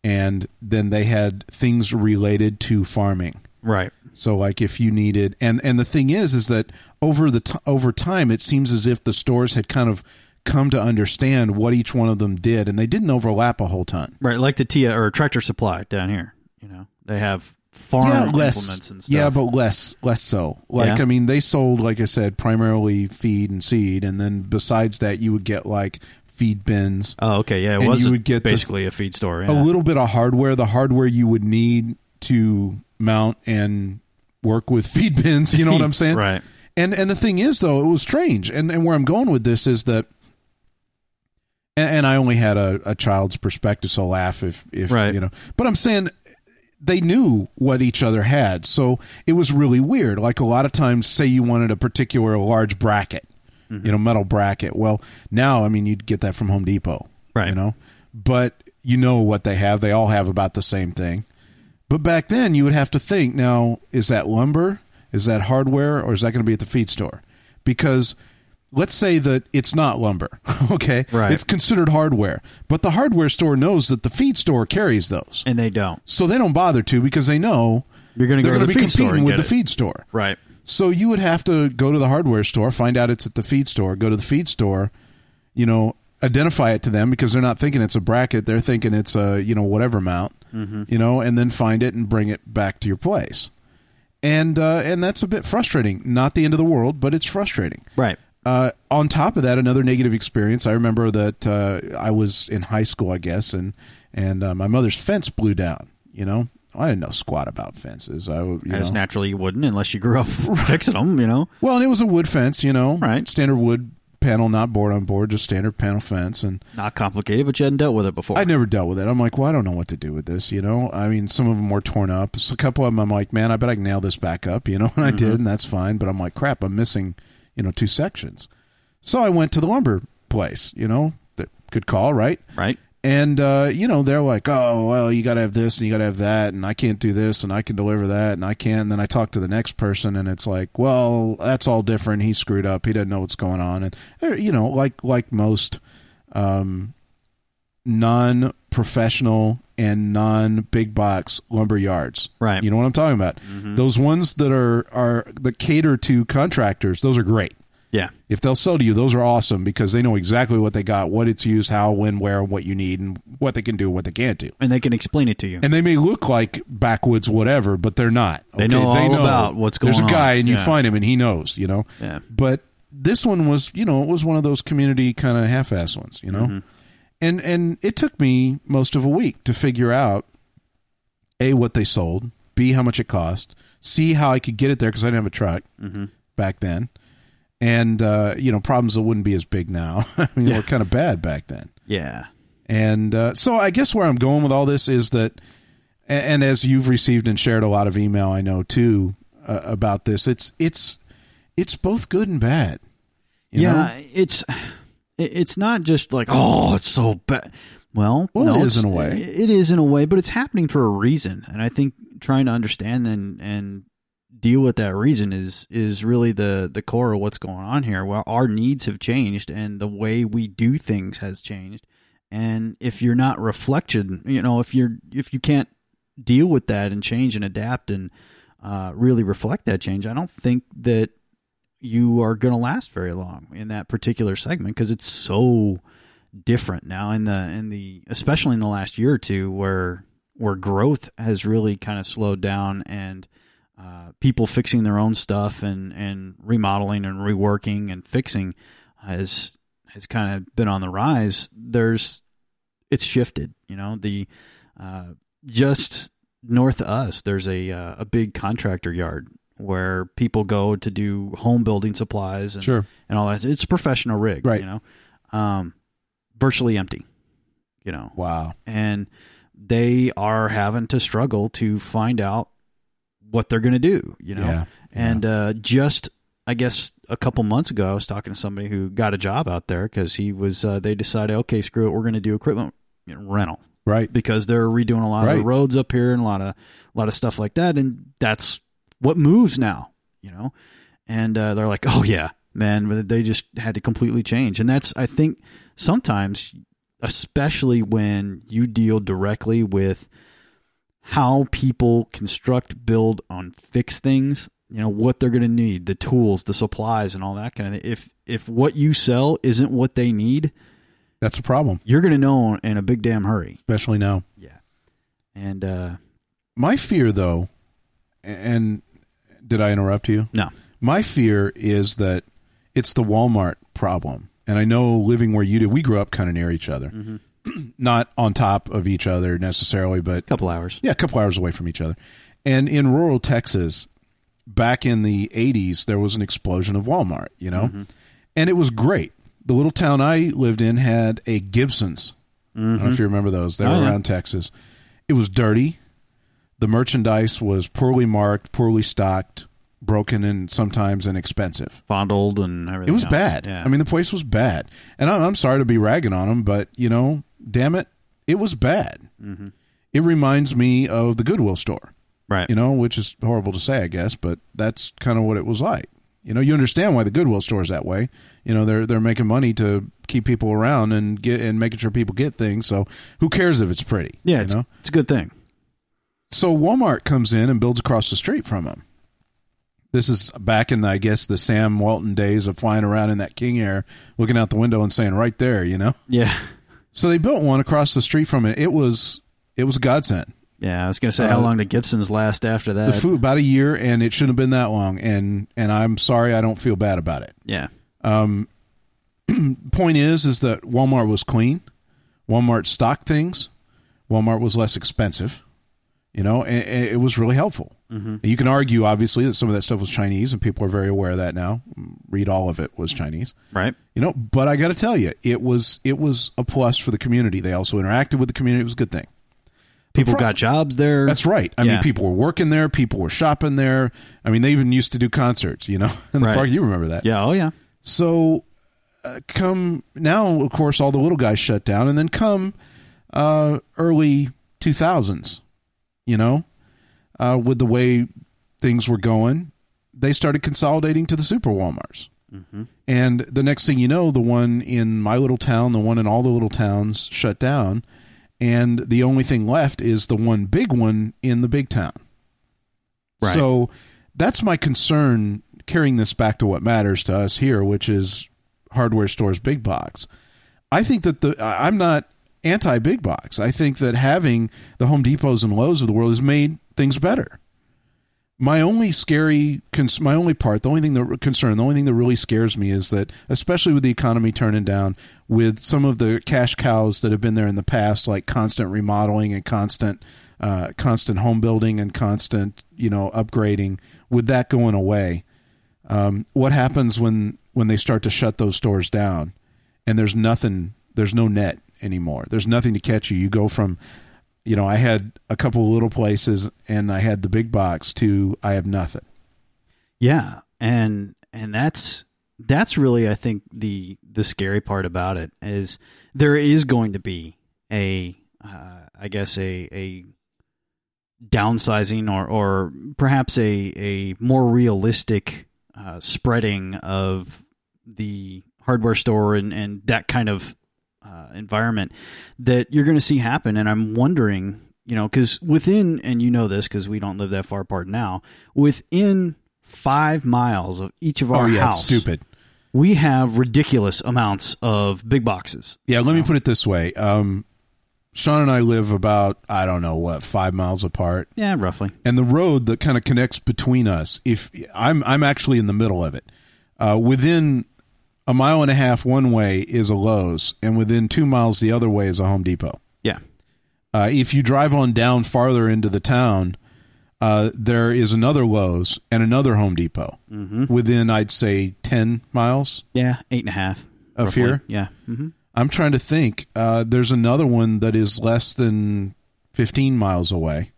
[SPEAKER 2] and then they had things related to farming.
[SPEAKER 3] Right.
[SPEAKER 2] so like if you needed and and the thing is is that over the t- over time it seems as if the stores had kind of come to understand what each one of them did and they didn't overlap a whole ton.
[SPEAKER 3] Right. Like the Tia or Tractor Supply down here. You know, they have farm
[SPEAKER 2] yeah,
[SPEAKER 3] implements
[SPEAKER 2] less.
[SPEAKER 3] and stuff.
[SPEAKER 2] Yeah, but less less so. Like
[SPEAKER 3] Yeah.
[SPEAKER 2] I mean they sold like I said primarily feed and seed and then besides that you would get like feed bins,
[SPEAKER 3] oh, okay. Yeah, it was
[SPEAKER 2] you would get the-
[SPEAKER 3] basically a feed store.
[SPEAKER 2] a little bit of hardware, the hardware you would need to mount and work with feed bins, you know what I'm saying?
[SPEAKER 3] Right.
[SPEAKER 2] And and the thing is though, it was strange. And and where I'm going with this is that and, and I only had a, a child's perspective, so laugh if if
[SPEAKER 3] Right.
[SPEAKER 2] you know. But I'm saying they knew what each other had, so it was really weird. Like a lot of times, say you wanted a particular large bracket,
[SPEAKER 3] Mm-hmm.
[SPEAKER 2] you know, metal bracket. Well, now I mean you'd get that from Home Depot,
[SPEAKER 3] Right.
[SPEAKER 2] You know, but you know what they have. They all have about the same thing. But back then, you would have to think now, is that lumber? Is that hardware? Or is that going to be at the feed store? Because let's say that it's not lumber, okay?
[SPEAKER 3] Right.
[SPEAKER 2] It's considered hardware. But the hardware store knows that the feed store carries those.
[SPEAKER 3] and they don't.
[SPEAKER 2] So they don't bother to because they know
[SPEAKER 3] You're going to
[SPEAKER 2] they're
[SPEAKER 3] go to
[SPEAKER 2] going
[SPEAKER 3] the
[SPEAKER 2] to be
[SPEAKER 3] feed store
[SPEAKER 2] competing
[SPEAKER 3] and
[SPEAKER 2] with
[SPEAKER 3] get
[SPEAKER 2] the
[SPEAKER 3] it.
[SPEAKER 2] feed store.
[SPEAKER 3] Right.
[SPEAKER 2] So you would have to go to the hardware store, find out it's at the feed store, go to the feed store, you know, identify it to them because they're not thinking it's a bracket, they're thinking it's a, you know, whatever mount, you know, and then find it and bring it back to your place. And uh, and that's a bit frustrating. Not the end of the world, but it's frustrating.
[SPEAKER 3] Right.
[SPEAKER 2] Uh, on top of that, another negative experience. I remember that uh, I was in high school, I guess, and and uh, my mother's fence blew down. You know, I didn't know squat about fences. I, you
[SPEAKER 3] As
[SPEAKER 2] know,
[SPEAKER 3] naturally you wouldn't unless you grew up fixing them. You know.
[SPEAKER 2] well, and it was a wood fence, you know,
[SPEAKER 3] Right.
[SPEAKER 2] Standard wood panel, not board on board, just standard panel fence. And
[SPEAKER 3] Not complicated, but you hadn't dealt with it before.
[SPEAKER 2] I never dealt with it. I'm like, well, I don't know what to do with this, you know. I mean, some of them were torn up. So a couple of them, I'm like, man, I bet I can nail this back up, you know. And I did, and that's fine. But I'm like, crap, I'm missing, you know, two sections. So I went to the lumber place, you know. That good call, right?
[SPEAKER 3] Right.
[SPEAKER 2] And uh, you know, they're like, "Oh, well, you got to have this and you got to have that, and I can't do this and I can deliver that and I can't." And then I talk to the next person, and it's like, "Well, that's all different. He screwed up. He doesn't know what's going on." And uh, you know, like like most um, non-professional and non-big box lumber yards,
[SPEAKER 3] Right.
[SPEAKER 2] You know what I'm talking about? Those ones that are are that cater to contractors. Those are great.
[SPEAKER 3] Yeah.
[SPEAKER 2] If they'll sell to you, those are awesome because they know exactly what they got, what it's used, how, when, where, what you need, and what they can do, what they can't do.
[SPEAKER 3] And they can explain it to you.
[SPEAKER 2] And they may look like backwoods, whatever, but they're not.
[SPEAKER 3] They know all about what's going on.
[SPEAKER 2] There's a guy,
[SPEAKER 3] on.
[SPEAKER 2] and you
[SPEAKER 3] Yeah.
[SPEAKER 2] find him, and he knows, you know.
[SPEAKER 3] Yeah.
[SPEAKER 2] But this one was, you know, it was one of those community kind of half-ass ones, you know.
[SPEAKER 3] Mm-hmm.
[SPEAKER 2] And and it took me most of a week to figure out a what they sold, b how much it cost, c how I could get it there because I didn't have a truck
[SPEAKER 3] Mm-hmm.
[SPEAKER 2] back then, and uh, you know problems that wouldn't be as big now. I mean, they were kind of bad back then.
[SPEAKER 3] Yeah.
[SPEAKER 2] And uh, so I guess where I'm going with all this is that, a- and as you've received and shared a lot of email, I know too uh, about this. It's it's it's both good and bad. you
[SPEAKER 3] yeah,
[SPEAKER 2] know?
[SPEAKER 3] it's it- it's not just like oh, it's so bad. Well,
[SPEAKER 2] Well,
[SPEAKER 3] no,
[SPEAKER 2] it is in a way.
[SPEAKER 3] It is in a way, but it's happening for a reason, and I think trying to understand and and deal with that reason is is really the the core of what's going on here. Well, our needs have changed, and the way we do things has changed. And if you're not reflected, you know, if you're if you can't deal with that and change and adapt and uh, really reflect that change, I don't think that you are going to last very long in that particular segment because it's so different now in the in the especially in the last year or two where where growth has really kind of slowed down and uh, people fixing their own stuff and and remodeling and reworking and fixing has has kind of been on the rise. There's it's shifted you know the uh, just north of us there's a uh, a big contractor yard where people go to do home building supplies and
[SPEAKER 2] Sure.
[SPEAKER 3] and all that. It's a professional rig,
[SPEAKER 2] Right.
[SPEAKER 3] You know, um, virtually empty. You know,
[SPEAKER 2] Wow.
[SPEAKER 3] and they are having to struggle to find out what they're going to do. You know,
[SPEAKER 2] Yeah.
[SPEAKER 3] and uh, just I guess a couple months ago, I was talking to somebody who got a job out there because he was. Uh, they decided, okay, screw it, we're going to do equipment rental
[SPEAKER 2] Right.
[SPEAKER 3] because they're redoing a lot of
[SPEAKER 2] Right.
[SPEAKER 3] the roads up here and a lot of a lot of stuff like that, and that's what moves now. You know, and uh, they're like, oh yeah, man, they just had to completely change, and that's I think sometimes, especially when you deal directly with how people construct, build, on fix things. You know what they're going to need, the tools, the supplies, and all that kind of thing. If if what you sell isn't what they need,
[SPEAKER 2] That's a problem,
[SPEAKER 3] you're going to know in a big damn hurry.
[SPEAKER 2] especially now.
[SPEAKER 3] Yeah. And uh
[SPEAKER 2] My fear, though, and did I interrupt you?
[SPEAKER 3] no.
[SPEAKER 2] My fear is that it's the Walmart problem. And I know living where you did, we grew up kind of near each other, mm-hmm. not on top of each other necessarily, but a
[SPEAKER 3] couple hours.
[SPEAKER 2] yeah, a couple hours away from each other. And in rural Texas, back in the 80s, there was an explosion of Walmart, you know? Mm-hmm. And it was great. The little town I lived in had a Gibson's. I don't know if mm-hmm. you remember those. They oh, were
[SPEAKER 3] Oh, yeah.
[SPEAKER 2] around Texas. It was dirty. The merchandise was poorly marked, poorly stocked, broken, and sometimes inexpensive.
[SPEAKER 3] Fondled and everything.
[SPEAKER 2] It was
[SPEAKER 3] else.
[SPEAKER 2] bad.
[SPEAKER 3] Yeah.
[SPEAKER 2] I mean, the place was bad. And I'm, I'm sorry to be ragging on them, but, you know, damn it, it was bad.
[SPEAKER 3] Mm-hmm.
[SPEAKER 2] It reminds me of the Goodwill store
[SPEAKER 3] right.
[SPEAKER 2] you know, which is horrible to say, I guess, but that's kind of what it was like. You know, you understand why the Goodwill store is that way. You know, they're they're making money to keep people around and get and making sure people get things. So who cares if it's pretty?
[SPEAKER 3] yeah,
[SPEAKER 2] you
[SPEAKER 3] it's,
[SPEAKER 2] know.
[SPEAKER 3] it's a good thing.
[SPEAKER 2] So Walmart comes in and builds across the street from them. This is back in, the, I guess, the Sam Walton days of flying around in that King Air, looking out the window and saying, "Right there," you know.
[SPEAKER 3] Yeah.
[SPEAKER 2] So they built one across the street from it. It was it was a godsend.
[SPEAKER 3] Yeah, I was going to say how
[SPEAKER 2] Uh,
[SPEAKER 3] long did Gibsons last after that?
[SPEAKER 2] the food about a year and it shouldn't have been that long and and i'm sorry i don't feel bad about it
[SPEAKER 3] Yeah.
[SPEAKER 2] um point is is that walmart was clean walmart stocked things walmart was less expensive you know and, and it was really helpful you can argue obviously that some of that stuff was chinese and people are very aware of that now read all of it was chinese
[SPEAKER 3] Right.
[SPEAKER 2] you know but i got to tell you it was it was a plus for the community they also interacted with the community it was a good thing
[SPEAKER 3] People
[SPEAKER 2] pro-
[SPEAKER 3] got jobs there.
[SPEAKER 2] that's right. I
[SPEAKER 3] Yeah.
[SPEAKER 2] mean, people were working there. People were shopping there. I mean, they even used to do concerts. You know, in the
[SPEAKER 3] Right.
[SPEAKER 2] park. You remember that?
[SPEAKER 3] Yeah. Oh, yeah.
[SPEAKER 2] So, uh, come now, of course, all the little guys shut down, and then come uh, early two thousands. You know, uh, with the way things were going, they started consolidating to the super WalMarts. And the next thing you know, the one in my little town, the one in all the little towns shut down, and the only thing left is the one big one in the big town.
[SPEAKER 3] Right.
[SPEAKER 2] So that's my concern carrying this back to what matters to us here, which is hardware stores big box. I think that the I'm not anti big box. I think that having the Home Depots and Lowe's of the world has made things better. My only scary, cons- my only part, the only thing that concern, the only thing that really scares me is that, especially with the economy turning down, with some of the cash cows that have been there in the past, like constant remodeling and constant, uh, constant home building and constant, you know, upgrading, with that going away, um, what happens when when they start to shut those stores down, and there's nothing, there's no net anymore. There's nothing to catch you. You go from you know, I had a couple of little places and I had the big box to I have nothing.
[SPEAKER 3] Yeah, and and that's that's really I think the the scary part about it is there is going to be a uh, I guess a a downsizing or or perhaps a a more realistic uh, spreading of the hardware store and and that kind of uh, environment that you're going to see happen and I'm wondering you know because within and you know this because we don't live that far apart now within five miles of each of our
[SPEAKER 2] oh yeah,
[SPEAKER 3] house
[SPEAKER 2] stupid.
[SPEAKER 3] we have ridiculous amounts of big boxes
[SPEAKER 2] Yeah, let me put it this way. Um, Sean and I live about I don't know what five miles apart,
[SPEAKER 3] yeah roughly
[SPEAKER 2] and the road that kind of connects between us. If I'm I'm actually in the middle of it, uh, within a mile and a half one way is a Lowe's, and within two miles the other way is a Home Depot.
[SPEAKER 3] yeah
[SPEAKER 2] Uh, if you drive on down farther into the town, uh, there is another Lowe's and another Home Depot
[SPEAKER 3] mm-hmm.
[SPEAKER 2] within, I'd say, 10 miles.
[SPEAKER 3] yeah eight and a half
[SPEAKER 2] of
[SPEAKER 3] roughly.
[SPEAKER 2] here.
[SPEAKER 3] Yeah. hmm
[SPEAKER 2] I'm trying to think. Uh, there's another one that is less than 15 miles away.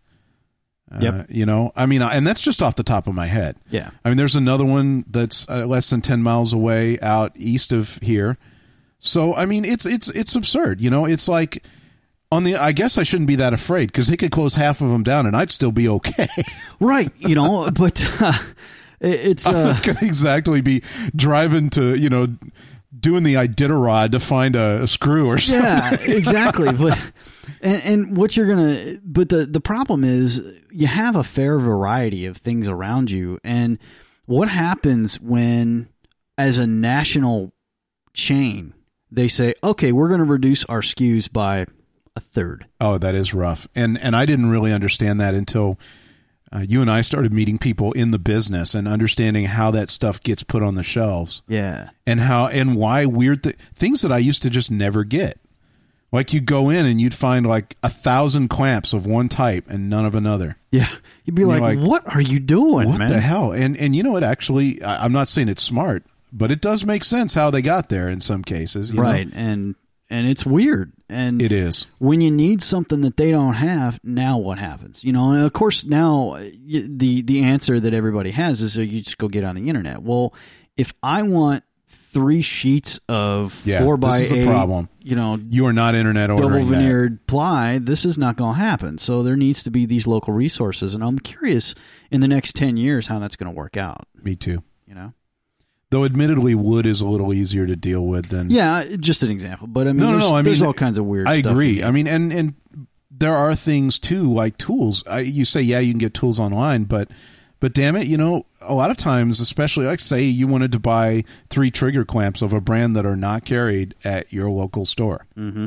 [SPEAKER 2] Uh,
[SPEAKER 3] Yep.
[SPEAKER 2] You know, I mean, and that's just off the top of my head.
[SPEAKER 3] Yeah.
[SPEAKER 2] I mean, there's another one that's uh, less than 10 miles away out east of here. So, I mean, it's it's it's absurd. You know, it's like on the. I guess I shouldn't be that afraid because they could close half of them down, and I'd still be okay.
[SPEAKER 3] Right. You know, but uh, it's uh,
[SPEAKER 2] going to exactly be driving to you know doing the Iditarod to find a, a screw or something.
[SPEAKER 3] yeah, exactly. But and, and what you're gonna, but the the problem is you have a fair variety of things around you, and what happens when, as a national chain, they say, okay, we're going to reduce our SKUs by a third.
[SPEAKER 2] Oh, that is rough. And and I didn't really understand that until uh, you and I started meeting people in the business and understanding how that stuff gets put on the shelves
[SPEAKER 3] Yeah.
[SPEAKER 2] and how and why weird th- things that I used to just never get. Like you go in and you'd find like a thousand clamps of one type and none of another.
[SPEAKER 3] Yeah. You'd be like,
[SPEAKER 2] like,
[SPEAKER 3] what are you doing,
[SPEAKER 2] What
[SPEAKER 3] man?
[SPEAKER 2] the hell? And and you know what? Actually, I, I'm not saying it's smart, but it does make sense how they got there in some cases. you know?
[SPEAKER 3] Right. And and it's weird. And
[SPEAKER 2] It is.
[SPEAKER 3] when you need something that they don't have, now what happens? You know, and of course, now the the answer that everybody has is uh, you just go get on the internet. Well, if I want three sheets of
[SPEAKER 2] Yeah,
[SPEAKER 3] four by eight,
[SPEAKER 2] problem.
[SPEAKER 3] you know,
[SPEAKER 2] You are not internet
[SPEAKER 3] double
[SPEAKER 2] ordering that.
[SPEAKER 3] veneered ply, this is not going to happen. So there needs to be these local resources, and I'm curious in the next ten years how that's going to work out.
[SPEAKER 2] Me too.
[SPEAKER 3] You know,
[SPEAKER 2] Though admittedly, wood is a little easier to deal with than
[SPEAKER 3] yeah, just an example. But I mean,
[SPEAKER 2] No, no,
[SPEAKER 3] there's,
[SPEAKER 2] no, I
[SPEAKER 3] there's
[SPEAKER 2] mean,
[SPEAKER 3] all kinds of weird.
[SPEAKER 2] I agree. I mean, and and there are things too, like tools. I, you say, yeah, you can get tools online, but but damn it, you know, a lot of times, especially like say you wanted to buy three trigger clamps of a brand that are not carried at your local store.
[SPEAKER 3] Mm-hmm.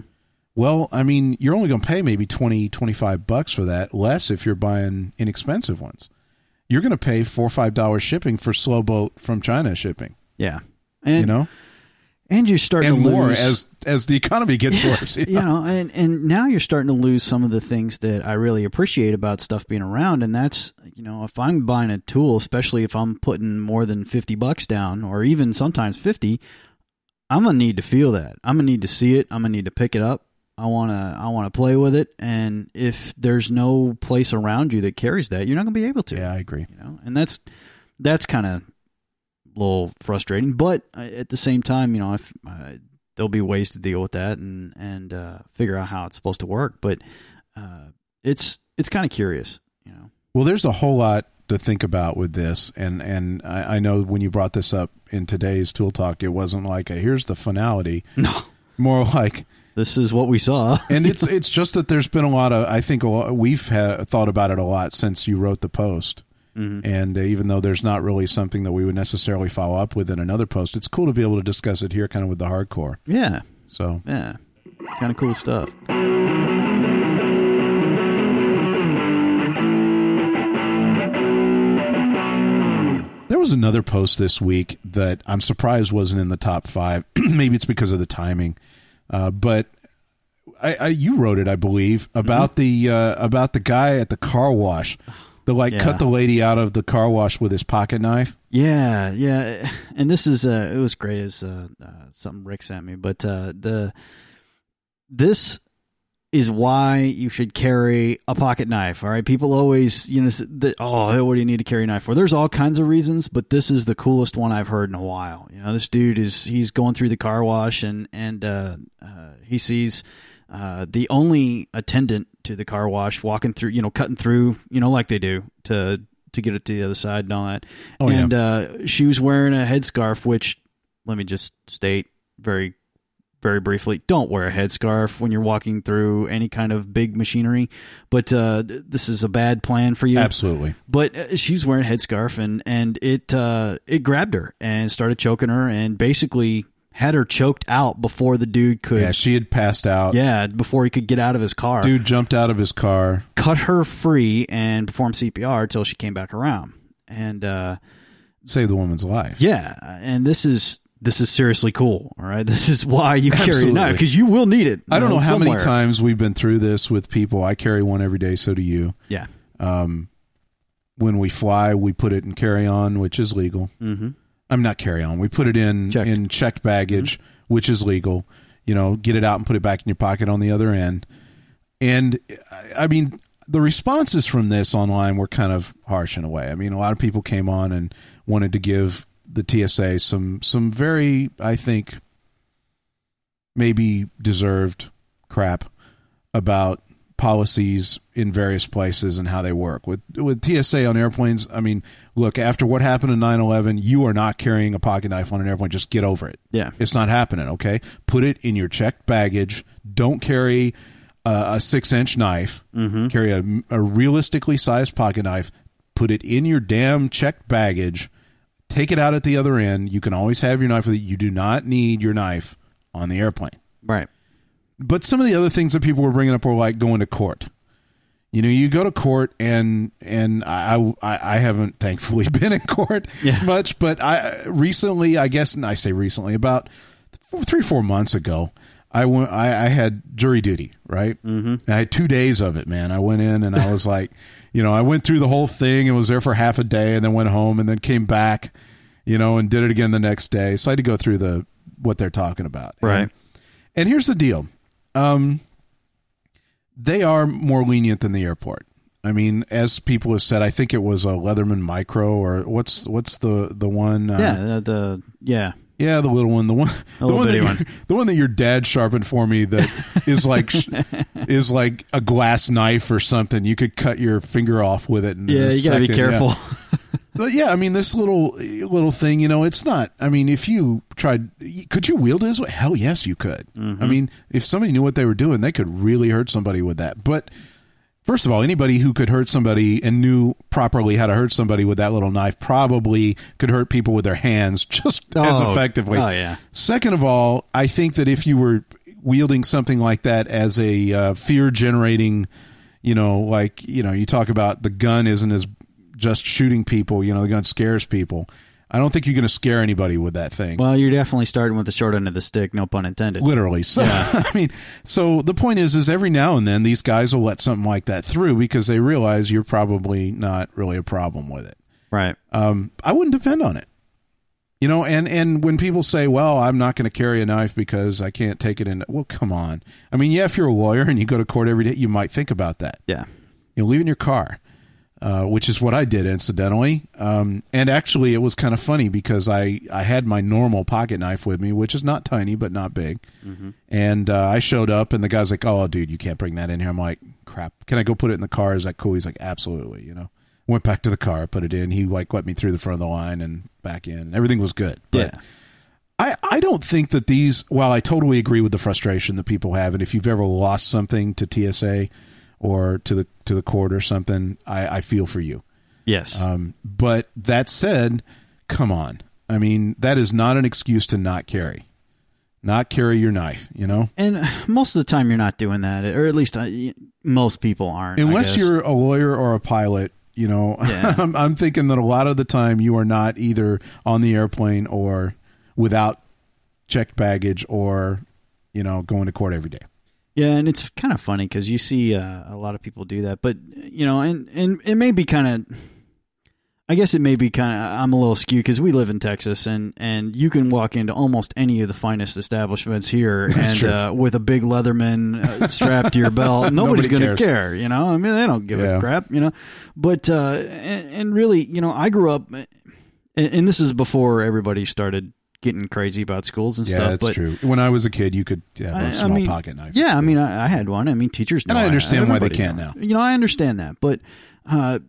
[SPEAKER 2] Well, I mean, you're only going to pay maybe 20, 25 bucks for that, less if you're buying inexpensive ones. You're going to pay four or five dollars shipping for slow boat from China shipping.
[SPEAKER 3] Yeah, and
[SPEAKER 2] you know,
[SPEAKER 3] and you're starting
[SPEAKER 2] and
[SPEAKER 3] to
[SPEAKER 2] more
[SPEAKER 3] lose
[SPEAKER 2] as as the economy gets worse. you
[SPEAKER 3] you
[SPEAKER 2] know?
[SPEAKER 3] know, and and now you're starting to lose some of the things that I really appreciate about stuff being around, and that's you know, if I'm buying a tool, especially if I'm putting more than fifty bucks down, or even sometimes fifty, I'm gonna need to feel that. I'm gonna need to see it. I'm gonna need to pick it up. I wanna I wanna play with it, and if there's no place around you that carries that, you're not gonna be able to.
[SPEAKER 2] Yeah, I agree.
[SPEAKER 3] You know, and that's that's kind of a little frustrating. But uh, at the same time, you know, if uh, there'll be ways to deal with that and and uh, figure out how it's supposed to work. But uh, it's it's kind of curious, you know.
[SPEAKER 2] Well, there's a whole lot to think about with this, and and I, I know when you brought this up in today's tool talk, it wasn't like a, here's the finality,
[SPEAKER 3] No,
[SPEAKER 2] more like,
[SPEAKER 3] this is what we saw.
[SPEAKER 2] and it's it's just that there's been a lot of I think a lot, we've had, thought about it a lot since you wrote the post,
[SPEAKER 3] Mhm.
[SPEAKER 2] and uh, even though there's not really something that we would necessarily follow up with in another post, it's cool to be able to discuss it here, kind of with the hardcore.
[SPEAKER 3] Yeah,
[SPEAKER 2] So
[SPEAKER 3] yeah, kind of cool stuff.
[SPEAKER 2] There was another post this week that I'm surprised wasn't in the top five. Maybe it's because of the timing, uh, but I, I, you wrote it, I believe, about
[SPEAKER 3] Mm-hmm.
[SPEAKER 2] the uh, about the guy at the car wash that like
[SPEAKER 3] Yeah.
[SPEAKER 2] cut the lady out of the car wash with his pocket knife.
[SPEAKER 3] Yeah, yeah, and this is uh, it was great as uh, uh, something Rick sent me, but uh, the this is why you should carry a pocket knife. All right, people always you know the, oh what do you need to carry a knife for? There's all kinds of reasons, but this is the coolest one I've heard in a while. You know, this dude is he's going through the car wash and and uh, uh, he sees. Uh, the only attendant to the car wash walking through, you know, cutting through, you know, like they do to to get it to the other side and all that.
[SPEAKER 2] Oh, yeah.
[SPEAKER 3] and uh, she was wearing a headscarf, which let me just state very, very briefly: don't wear a headscarf when you're walking through any kind of big machinery. But uh, this is a bad plan for you.
[SPEAKER 2] Absolutely.
[SPEAKER 3] But uh, she was wearing a headscarf, and and it uh, it grabbed her and started choking her, and basically had her choked out before the dude could.
[SPEAKER 2] Yeah, she had passed out.
[SPEAKER 3] Yeah, before he could get out of his car.
[SPEAKER 2] Dude jumped out of his car.
[SPEAKER 3] cut her free and performed CPR until she came back around. And uh,
[SPEAKER 2] Saved the woman's life.
[SPEAKER 3] yeah, and this is this is seriously cool. All right, this is why you carry a
[SPEAKER 2] Absolutely.
[SPEAKER 3] knife because you will need it.
[SPEAKER 2] I don't know how many times we've been through this with people. I carry one every day, so do you.
[SPEAKER 3] Yeah.
[SPEAKER 2] Um, when we fly, we put it in carry on, which is legal.
[SPEAKER 3] Mm-hmm.
[SPEAKER 2] I'm not carry on. We put it in
[SPEAKER 3] Checked.
[SPEAKER 2] in checked baggage, which is legal. You know, get it out and put it back in your pocket on the other end. And I mean, the responses from this online were kind of harsh in a way. I mean, a lot of people came on and wanted to give the TSA some some very, I think, maybe deserved crap about policies in various places and how they work. With with TSA on airplanes, I mean, look, after what happened in 9/11, you are not carrying a pocket knife on an airplane. Just get over it.
[SPEAKER 3] Yeah.
[SPEAKER 2] It's not happening, okay? Put it in your checked baggage. Don't carry uh, a 6-inch knife.
[SPEAKER 3] Mm-hmm.
[SPEAKER 2] Carry a, a realistically sized pocket knife. Put it in your damn checked baggage. Take it out at the other end. You can always have your knife with you. You do not need your knife on the airplane
[SPEAKER 3] Right.
[SPEAKER 2] but some of the other things that people were bringing up were like going to court. You know, you go to court, and and I I, I haven't thankfully been in court
[SPEAKER 3] Yeah.
[SPEAKER 2] much, but I recently, I guess, and I say recently, about three four months ago, I went. I, I had jury duty, right? Mm-hmm. I had two days of it, man. I went in and I was like, you know, I went through the whole thing and was there for half a day, and then went home and then came back, you know, and did it again the next day. So I had to go through the what they're talking about,
[SPEAKER 3] Right.
[SPEAKER 2] And, and here's the deal. Um, they are more lenient than the airport. I mean, as people have said, I think it was a Leatherman Micra or what's what's the the one? Uh,
[SPEAKER 3] yeah. The, the yeah.
[SPEAKER 2] Yeah, the little one, the one, the one, that your-
[SPEAKER 3] one.
[SPEAKER 2] the one that your dad sharpened for me that is like is like a glass knife or something. You could cut your finger off with it.
[SPEAKER 3] Yeah. You got to be
[SPEAKER 2] second, yeah.
[SPEAKER 3] careful.
[SPEAKER 2] But yeah, I mean, this little little thing, you know, it's not. I mean, if you tried, could you wield it? As? Hell, yes, you could.
[SPEAKER 3] Mm-hmm.
[SPEAKER 2] I mean, if somebody knew what they were doing, they could really hurt somebody with that. But first of all, anybody who could hurt somebody and knew properly how to hurt somebody with that little knife probably could hurt people with their hands just as
[SPEAKER 3] Oh,
[SPEAKER 2] effectively.
[SPEAKER 3] oh, yeah.
[SPEAKER 2] Second of all, I think that if you were wielding something like that as a uh, fear generating, you know, like, you know, you talk about the gun isn't as just shooting people, you know, the gun scares people. I don't think you're going to scare anybody with that thing.
[SPEAKER 3] well, you're definitely starting with the short end of the stick. No pun intended.
[SPEAKER 2] Literally. So, I mean, so the point is, is every now and then these guys will let something like that through because they realize you're probably not really a problem with it.
[SPEAKER 3] Right.
[SPEAKER 2] um, I wouldn't depend on it. You know, and and when people say, "Well, I'm not going to carry a knife because I can't take it in," well, come on. I mean, yeah, if you're a lawyer and you go to court every day, you might think about that.
[SPEAKER 3] Yeah.
[SPEAKER 2] You know, leave in your car, uh, which is what I did, incidentally. Um, and actually, it was kind of funny because I I had my normal pocket knife with me, which is not tiny but not big. And uh, I showed up, and the guy's like, "Oh, dude, you can't bring that in here." I'm like, "Crap, can I go put it in the car?" Is that cool? He's like, "Absolutely," you know. Went back to the car, put it in. He like let me through the front of the line and back in. Everything was good. But
[SPEAKER 3] Yeah.
[SPEAKER 2] I, I don't think that these while I totally agree with the frustration that people have and if you've ever lost something to TSA or to the to the court or something, I, I feel for you.
[SPEAKER 3] Yes.
[SPEAKER 2] Um, but that said, come on. I mean, that is not an excuse to not carry. Not carry your knife, you know?
[SPEAKER 3] and most of the time, you're not doing that, or at least uh, y- most people aren't. I
[SPEAKER 2] Unless you're a lawyer or a pilot, you know,
[SPEAKER 3] Yeah.
[SPEAKER 2] I'm, I'm thinking that a lot of the time you are not either on the airplane or without checked baggage or, you know, going to court every day.
[SPEAKER 3] Yeah, and it's kind of funny because you see uh, a lot of people do that, but you know, and and it may be kind of. I guess it may be kind of. I'm a little skewed because we live in Texas, and and you can walk into almost any of the finest establishments here,
[SPEAKER 2] That's
[SPEAKER 3] and uh, with a big Leatherman uh, strapped to your belt, nobody's
[SPEAKER 2] Nobody
[SPEAKER 3] going to care. You know, I mean, they don't give
[SPEAKER 2] Yeah.
[SPEAKER 3] a crap. You know, but uh, and, and really, you know, I grew up, and, and this is before everybody started getting crazy about schools and
[SPEAKER 2] Yeah,
[SPEAKER 3] stuff.
[SPEAKER 2] that's
[SPEAKER 3] but
[SPEAKER 2] true. When I was a kid, you could have a
[SPEAKER 3] I-
[SPEAKER 2] small
[SPEAKER 3] mean,
[SPEAKER 2] pocket knife.
[SPEAKER 3] Yeah, I mean, I, I had one. I mean, teachers know.
[SPEAKER 2] And I understand why they
[SPEAKER 3] everybody
[SPEAKER 2] can't
[SPEAKER 3] know.
[SPEAKER 2] now.
[SPEAKER 3] You know, I understand that, but uh,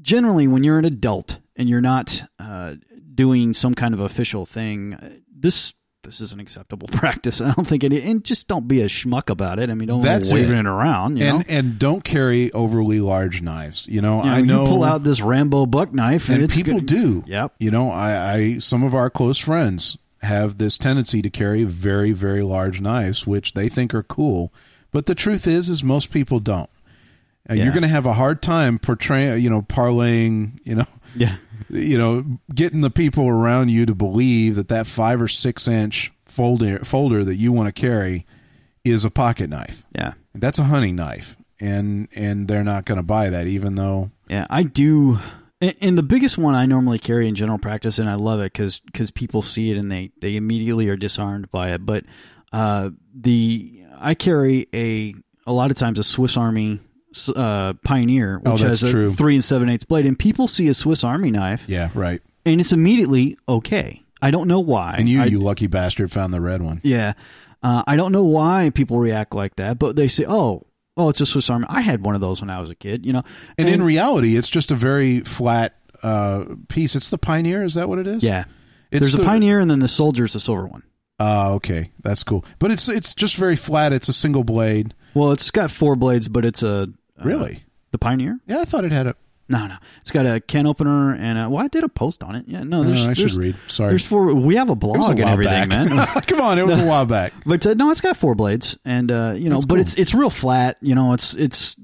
[SPEAKER 3] generally, when you're an adult and you're not uh, doing some kind of official thing, uh, this this is an acceptable practice. I don't think it. And just don't be a schmuck about it. I mean, don't
[SPEAKER 2] That's
[SPEAKER 3] waving
[SPEAKER 2] it.
[SPEAKER 3] it, around. You
[SPEAKER 2] and
[SPEAKER 3] know,
[SPEAKER 2] and don't carry overly large knives. You know,
[SPEAKER 3] You know,
[SPEAKER 2] I know
[SPEAKER 3] you pull out this Rambo buck knife, and,
[SPEAKER 2] and people
[SPEAKER 3] gonna-
[SPEAKER 2] do.
[SPEAKER 3] Yep.
[SPEAKER 2] You know, I, I some of our close friends have this tendency to carry very very large knives, which they think are cool. But the truth is, is most people don't. Uh,
[SPEAKER 3] Yeah.
[SPEAKER 2] You're going to have a hard time portraying, you know, parlaying, you know,
[SPEAKER 3] Yeah.
[SPEAKER 2] You know, getting the people around you to believe that that five or six inch folder folder that you want to carry is a pocket knife.
[SPEAKER 3] Yeah.
[SPEAKER 2] That's a hunting knife, and and they're not going to buy that, even though
[SPEAKER 3] Yeah, I do. And, the biggest one I normally carry in general practice, and I love it because because people see it and they they immediately are disarmed by it. But uh, the I carry a a lot of times a Swiss Army uh, Pioneer,
[SPEAKER 2] Oh,
[SPEAKER 3] which
[SPEAKER 2] that's
[SPEAKER 3] has a
[SPEAKER 2] true.
[SPEAKER 3] three and seven eighths blade, and people see a Swiss Army knife,
[SPEAKER 2] Yeah, right.
[SPEAKER 3] and it's immediately okay. I don't know why.
[SPEAKER 2] And you,
[SPEAKER 3] I,
[SPEAKER 2] you lucky bastard, found the red one.
[SPEAKER 3] yeah, uh, I don't know why people react like that, but they say, "Oh, oh, it's a Swiss Army." I had one of those when I was a kid, you know.
[SPEAKER 2] And, in reality, it's just a very flat uh, piece. It's the Pioneer. Is that what it is?
[SPEAKER 3] yeah,
[SPEAKER 2] It's
[SPEAKER 3] there's
[SPEAKER 2] the-
[SPEAKER 3] a Pioneer, and then the Soldier's the silver one.
[SPEAKER 2] Uh, okay, that's cool. But it's it's just very flat. It's a single blade.
[SPEAKER 3] Well, it's got four blades, but it's a uh,
[SPEAKER 2] Really?
[SPEAKER 3] the Pioneer.
[SPEAKER 2] Yeah, I thought it had a.
[SPEAKER 3] No, no, it's got a can opener and a, well, I did a post on it. Yeah, no, there's,
[SPEAKER 2] Oh, I should read. Sorry.
[SPEAKER 3] There's four. We have a blog
[SPEAKER 2] a
[SPEAKER 3] and everything,
[SPEAKER 2] back.
[SPEAKER 3] man.
[SPEAKER 2] Come on, it was a while back.
[SPEAKER 3] But uh, no, it's got four blades, and uh, you know,
[SPEAKER 2] That's
[SPEAKER 3] but
[SPEAKER 2] cool.
[SPEAKER 3] it's it's real flat. You know, it's it's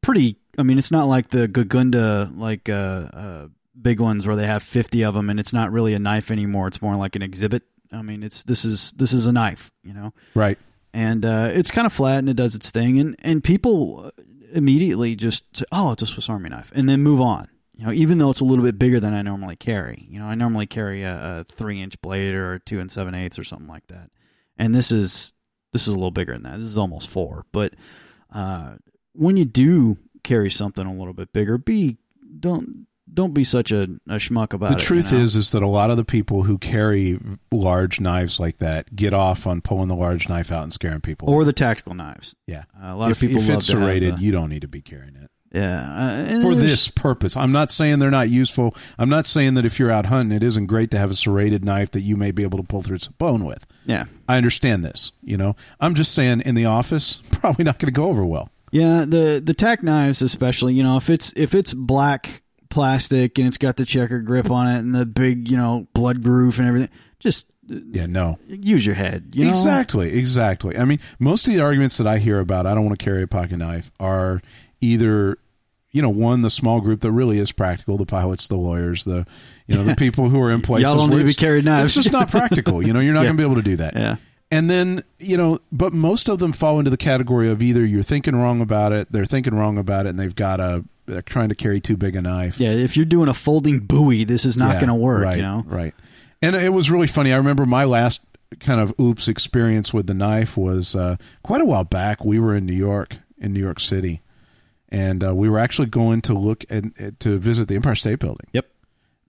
[SPEAKER 3] pretty. I mean, it's not like the Gagunda like uh, uh, big ones where they have fifty of them, and it's not really a knife anymore. It's more like an exhibit. I mean, it's this is this is a knife. You know,
[SPEAKER 2] Right.
[SPEAKER 3] and uh, it's kind of flat and it does its thing, and and people uh, immediately just say, "Oh, it's a Swiss Army knife," and then move on. You know, even though it's a little bit bigger than I normally carry. You know, I normally carry a, a three inch blade or two and seven eighths or something like that, and this is this is a little bigger than that. This is almost four. But uh, when you do carry something a little bit bigger, be don't don't be such a, a schmuck about
[SPEAKER 2] The
[SPEAKER 3] it.
[SPEAKER 2] The truth
[SPEAKER 3] you know?
[SPEAKER 2] is, is that a lot of the people who carry large knives like that get off on pulling the large knife out and scaring people.
[SPEAKER 3] or the tactical knives.
[SPEAKER 2] yeah,
[SPEAKER 3] Uh, a lot
[SPEAKER 2] if,
[SPEAKER 3] of people
[SPEAKER 2] if
[SPEAKER 3] love
[SPEAKER 2] it's serrated,
[SPEAKER 3] the-
[SPEAKER 2] you don't need to be carrying it
[SPEAKER 3] yeah, uh,
[SPEAKER 2] for this purpose. I'm not saying they're not useful. I'm not saying that if you're out hunting, it isn't great to have a serrated knife that you may be able to pull through some bone with.
[SPEAKER 3] Yeah,
[SPEAKER 2] I understand this. You know, I'm just saying in the office, probably not going to go over well.
[SPEAKER 3] Yeah, the the tack knives especially, you know, if it's if it's black plastic and it's got the checker grip on it and the big, you know, blood groove and everything, just uh,
[SPEAKER 2] Yeah, no.
[SPEAKER 3] use your head. You know?
[SPEAKER 2] Exactly, exactly. I mean, most of the arguments that I hear about I don't want to carry a pocket knife are either you know, one the small group that really is practical, the pilots, the lawyers, the you know, the people who are in places
[SPEAKER 3] Y'all don't need to be carrying knives.
[SPEAKER 2] It's just not practical. You know, you're not
[SPEAKER 3] Yeah.
[SPEAKER 2] going to be able to do that.
[SPEAKER 3] Yeah.
[SPEAKER 2] And then, you know, but most of them fall into the category of either you're thinking wrong about it, they're thinking wrong about it, and they've got a they're trying to carry too big a knife.
[SPEAKER 3] Yeah, if you're doing a folding Bowie, this is not
[SPEAKER 2] Yeah,
[SPEAKER 3] going to work,
[SPEAKER 2] right,
[SPEAKER 3] you know.
[SPEAKER 2] Right. And it was really funny. I remember my last kind of oops experience with the knife was uh, quite a while back. We were in New York, in New York City, and uh, we were actually going to look at, at- to visit the Empire State Building.
[SPEAKER 3] Yep.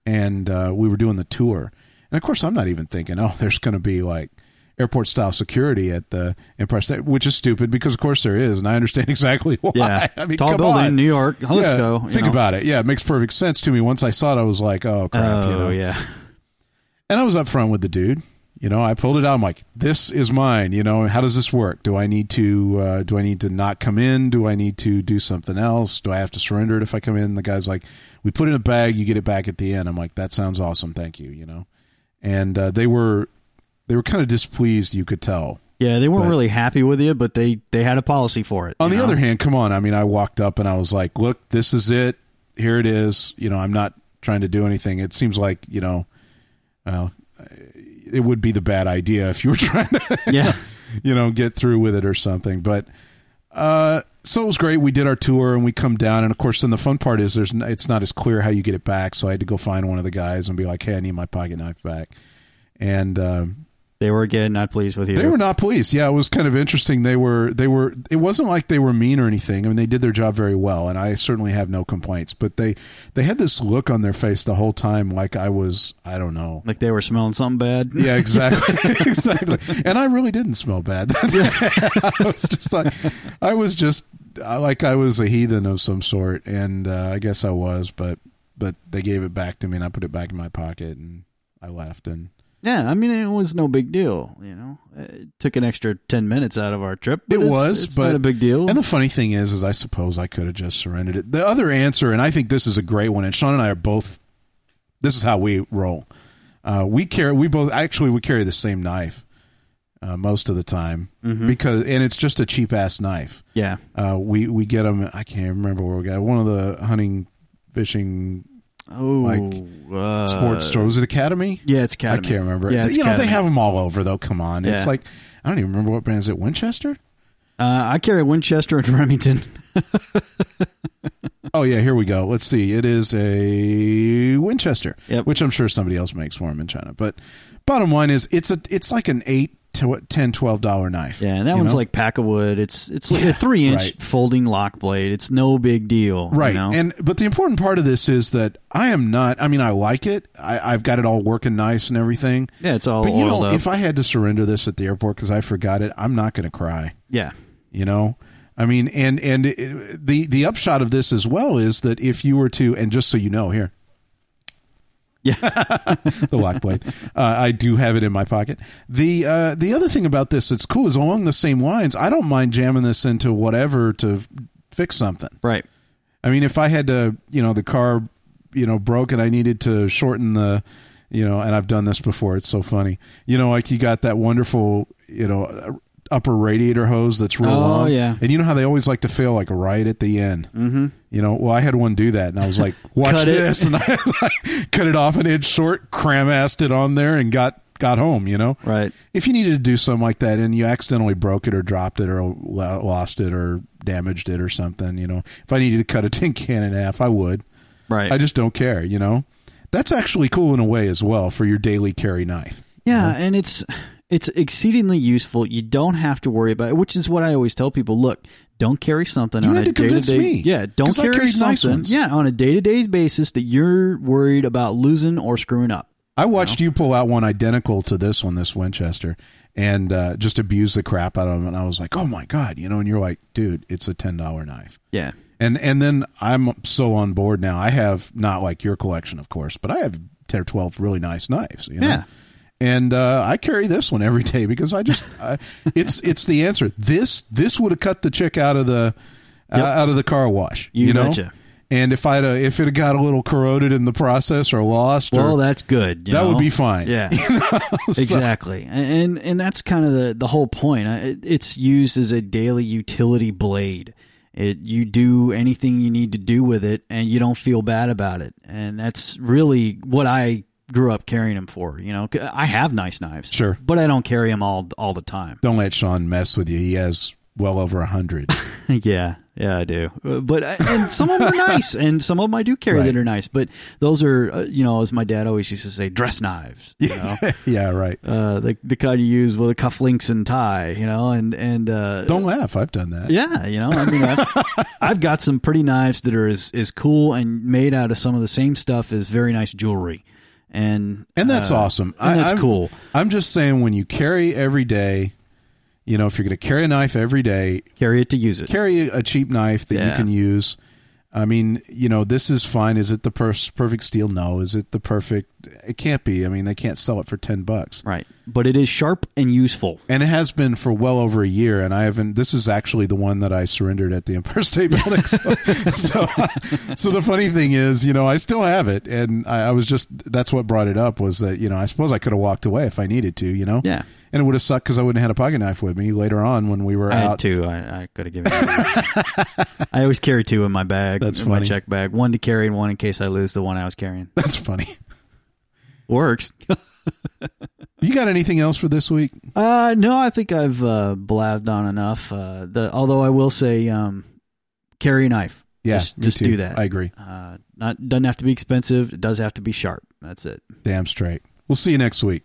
[SPEAKER 2] And uh, we were doing the tour, and of course, I'm not even thinking, oh, there's going to be like airport style security at the Empire State, which is stupid because of course there is, and I understand exactly why.
[SPEAKER 3] Yeah.
[SPEAKER 2] I mean,
[SPEAKER 3] Tall building,
[SPEAKER 2] on.
[SPEAKER 3] New York. Let's
[SPEAKER 2] Yeah,
[SPEAKER 3] go.
[SPEAKER 2] Think
[SPEAKER 3] know.
[SPEAKER 2] about it. Yeah, it makes perfect sense to me. Once I saw it, I was like, oh crap.
[SPEAKER 3] Oh,
[SPEAKER 2] you know?
[SPEAKER 3] yeah.
[SPEAKER 2] And I was up front with the dude. You know, I pulled it out. I'm like, "This is mine." You know, how does this work? Do I need to? Uh, do I need to not come in? Do I need to do something else? Do I have to surrender it if I come in? The guy's like, "We put it in a bag. You get it back at the end." I'm like, "That sounds awesome. Thank you." You know, and uh, they were they were kind of displeased. You could tell.
[SPEAKER 3] Yeah, they weren't
[SPEAKER 2] But-
[SPEAKER 3] really happy with you, but they they had a policy for it.
[SPEAKER 2] On the
[SPEAKER 3] know?
[SPEAKER 2] other hand, come on. I mean, I walked up and I was like, "Look, this is it. Here it is." You know, I'm not trying to do anything. It seems like you know, well, it would be the bad idea if you were trying to,
[SPEAKER 3] yeah,
[SPEAKER 2] you know, get through with it or something. But uh, so it was great. We did our tour and we come down, and of course, then the fun part is there's n- it's not as clear how you get it back. So I had to go find one of the guys and be like, "Hey, I need my pocket knife back." And um,
[SPEAKER 3] they were again not pleased with you.
[SPEAKER 2] they were not pleased. Yeah, it was kind of interesting. They were they were it wasn't like they were mean or anything. I mean, they did their job very well and I certainly have no complaints, but they they had this look on their face the whole time like I was I don't know.
[SPEAKER 3] like they were smelling something bad.
[SPEAKER 2] Yeah, exactly. exactly. And I really didn't smell bad. I was just like I was just like I was a heathen of some sort and uh, I guess I was, but but they gave it back to me and I put it back in my pocket and I left and
[SPEAKER 3] Yeah, I mean it was no big deal. You know, it took an extra ten minutes out of our trip.
[SPEAKER 2] It
[SPEAKER 3] it's-
[SPEAKER 2] was,
[SPEAKER 3] it's
[SPEAKER 2] but
[SPEAKER 3] not a big deal.
[SPEAKER 2] And the funny thing is, is I suppose I could have just surrendered it. The other answer, and I think this is a great one, and Sean and I are both. This is how we roll. Uh, we carry. We both actually we carry the same knife uh, most of the time
[SPEAKER 3] Mm-hmm.
[SPEAKER 2] because, and it's just a cheap ass knife.
[SPEAKER 3] yeah,
[SPEAKER 2] Uh, we we get them. I can't remember where we got one of the hunting, fishing,
[SPEAKER 3] oh,
[SPEAKER 2] like,
[SPEAKER 3] uh,
[SPEAKER 2] sports stores. Was it Academy?
[SPEAKER 3] Yeah, it's Academy.
[SPEAKER 2] I can't remember.
[SPEAKER 3] Yeah,
[SPEAKER 2] you know they have them all over though. Come on, it's like I don't even remember what brand is it. Winchester.
[SPEAKER 3] Uh, I carry Winchester and Remington.
[SPEAKER 2] Oh yeah, here we go. Let's see. It is a Winchester,
[SPEAKER 3] Yep.
[SPEAKER 2] which I'm sure somebody else makes for him in China. But bottom line is, it's a it's like an eight to ten twelve dollar knife.
[SPEAKER 3] Yeah, and that one's
[SPEAKER 2] know?
[SPEAKER 3] like pack of wood. It's it's like a three inch
[SPEAKER 2] right.
[SPEAKER 3] folding lock blade. It's no big deal. you
[SPEAKER 2] right.
[SPEAKER 3] know?
[SPEAKER 2] And but the important part of this is that I am not. I mean, I like it. I, I've got it all working nice and everything.
[SPEAKER 3] yeah, it's all
[SPEAKER 2] But you know,
[SPEAKER 3] up.
[SPEAKER 2] if I had to surrender this at the airport because I forgot it, I'm not going to cry.
[SPEAKER 3] yeah.
[SPEAKER 2] you know i mean and and it, the the upshot of this as well is that if you were to and just so you know here
[SPEAKER 3] Yeah.
[SPEAKER 2] the lock blade uh, i do have it in my pocket the uh the other thing about this that's cool is along the same lines i don't mind jamming this into whatever to fix something
[SPEAKER 3] right.
[SPEAKER 2] i mean if i had to you know the car you know broke and i needed to shorten the you know and i've done this before it's so funny you know like you got that wonderful you know upper radiator hose that's real
[SPEAKER 3] Oh,
[SPEAKER 2] long
[SPEAKER 3] yeah.
[SPEAKER 2] and you know how they always like to fail like right at the end
[SPEAKER 3] Mm-hmm.
[SPEAKER 2] you know well i had one do that and i was like watch this and i like, cut it off an inch short cram assed it on there and got got home you know
[SPEAKER 3] Right.
[SPEAKER 2] if you needed to do something like that and you accidentally broke it or dropped it or lost it or damaged it or something you know if i needed to cut a tin can in half i would
[SPEAKER 3] Right.
[SPEAKER 2] I just don't care, you know? That's actually cool in a way as well for your daily carry knife.
[SPEAKER 3] Yeah, and it's it's exceedingly useful. You don't have to worry about it, which is what I always tell people. Look, don't carry something
[SPEAKER 2] You
[SPEAKER 3] on
[SPEAKER 2] had
[SPEAKER 3] a
[SPEAKER 2] to
[SPEAKER 3] day to
[SPEAKER 2] me,
[SPEAKER 3] day. Yeah, don't carry
[SPEAKER 2] carried nice
[SPEAKER 3] something. yeah, on a day to day basis that you're worried about losing or screwing up.
[SPEAKER 2] I watched you pull out one identical to this one, this Winchester, and uh, just abuse the crap out of them. And I was like, oh my God, you know, and you're like, dude, it's a $10 knife.
[SPEAKER 3] Yeah,
[SPEAKER 2] And and then I'm so on board now. I have not like your collection, of course, but I have 10 or 12 really nice knives, you know?
[SPEAKER 3] Yeah.
[SPEAKER 2] And uh, I carry this one every day because I just I, it's it's the answer. This this would have cut the chick out of the uh, out of the car wash.
[SPEAKER 3] You
[SPEAKER 2] You, know,
[SPEAKER 3] betcha.
[SPEAKER 2] and if I'd uh, if it had got a little corroded in the process or lost,
[SPEAKER 3] well,
[SPEAKER 2] or,
[SPEAKER 3] that's good. you
[SPEAKER 2] that would be fine.
[SPEAKER 3] Yeah,
[SPEAKER 2] So-
[SPEAKER 3] exactly. And and that's kind of the the whole point. Uh, It's used as a daily utility blade. It you do anything you need to do with it, and you don't feel bad about it. And that's really what I grew up carrying them for. You know, I have nice knives,
[SPEAKER 2] Sure.
[SPEAKER 3] but I don't carry them all all the time.
[SPEAKER 2] Don't let Sean mess with you. He has well over a hundred.
[SPEAKER 3] yeah, yeah, I do. Uh, But I- and some of them are nice, and some of them I do carry
[SPEAKER 2] Right.
[SPEAKER 3] that are nice. But those are, uh, you know, as my dad always used to say, dress knives. You know,
[SPEAKER 2] yeah, right.
[SPEAKER 3] uh, the the kind you use with a cufflinks and tie. You know, and and uh,
[SPEAKER 2] Don't laugh. I've done that.
[SPEAKER 3] yeah, you know, I mean, I've, I've got some pretty knives that are as, as cool and made out of some of the same stuff as very nice jewelry, and
[SPEAKER 2] And that's
[SPEAKER 3] uh,
[SPEAKER 2] awesome.
[SPEAKER 3] And that's
[SPEAKER 2] I'm,
[SPEAKER 3] cool.
[SPEAKER 2] I'm just saying when you carry every day, you know, if you're going to carry a knife every day,
[SPEAKER 3] Carry it to use it.
[SPEAKER 2] carry a cheap knife that you can use. I mean, you know, this is fine. Is it the per- perfect steel? No. Is it the perfect? It can't be. I mean, they can't sell it for ten bucks.
[SPEAKER 3] Right, but it is sharp and useful.
[SPEAKER 2] And it has been for well over a year. And I haven't. This is actually the one that I surrendered at the Empire State Building. So, so, so the funny thing is, you know, I still have it, and I, I was just that's what brought it up was that you know I suppose I could have walked away if I needed to, you know.
[SPEAKER 3] Yeah.
[SPEAKER 2] And it would have sucked because I wouldn't have had a pocket knife with me later on when we were
[SPEAKER 3] I had
[SPEAKER 2] out.
[SPEAKER 3] two. I, I could have given. It I always carry two in my bag.
[SPEAKER 2] That's
[SPEAKER 3] in my
[SPEAKER 2] funny.
[SPEAKER 3] check bag. One to carry and one in case I lose the one I was carrying.
[SPEAKER 2] That's funny.
[SPEAKER 3] Works.
[SPEAKER 2] You got anything else for this week?
[SPEAKER 3] Uh, no, I think I've uh, blabbed on enough. Uh, the although I will say, um, carry a knife.
[SPEAKER 2] Yeah,
[SPEAKER 3] just, just do that.
[SPEAKER 2] I agree.
[SPEAKER 3] Uh, not doesn't have to be expensive. It does have to be sharp. That's it.
[SPEAKER 2] Damn straight. We'll see you next week.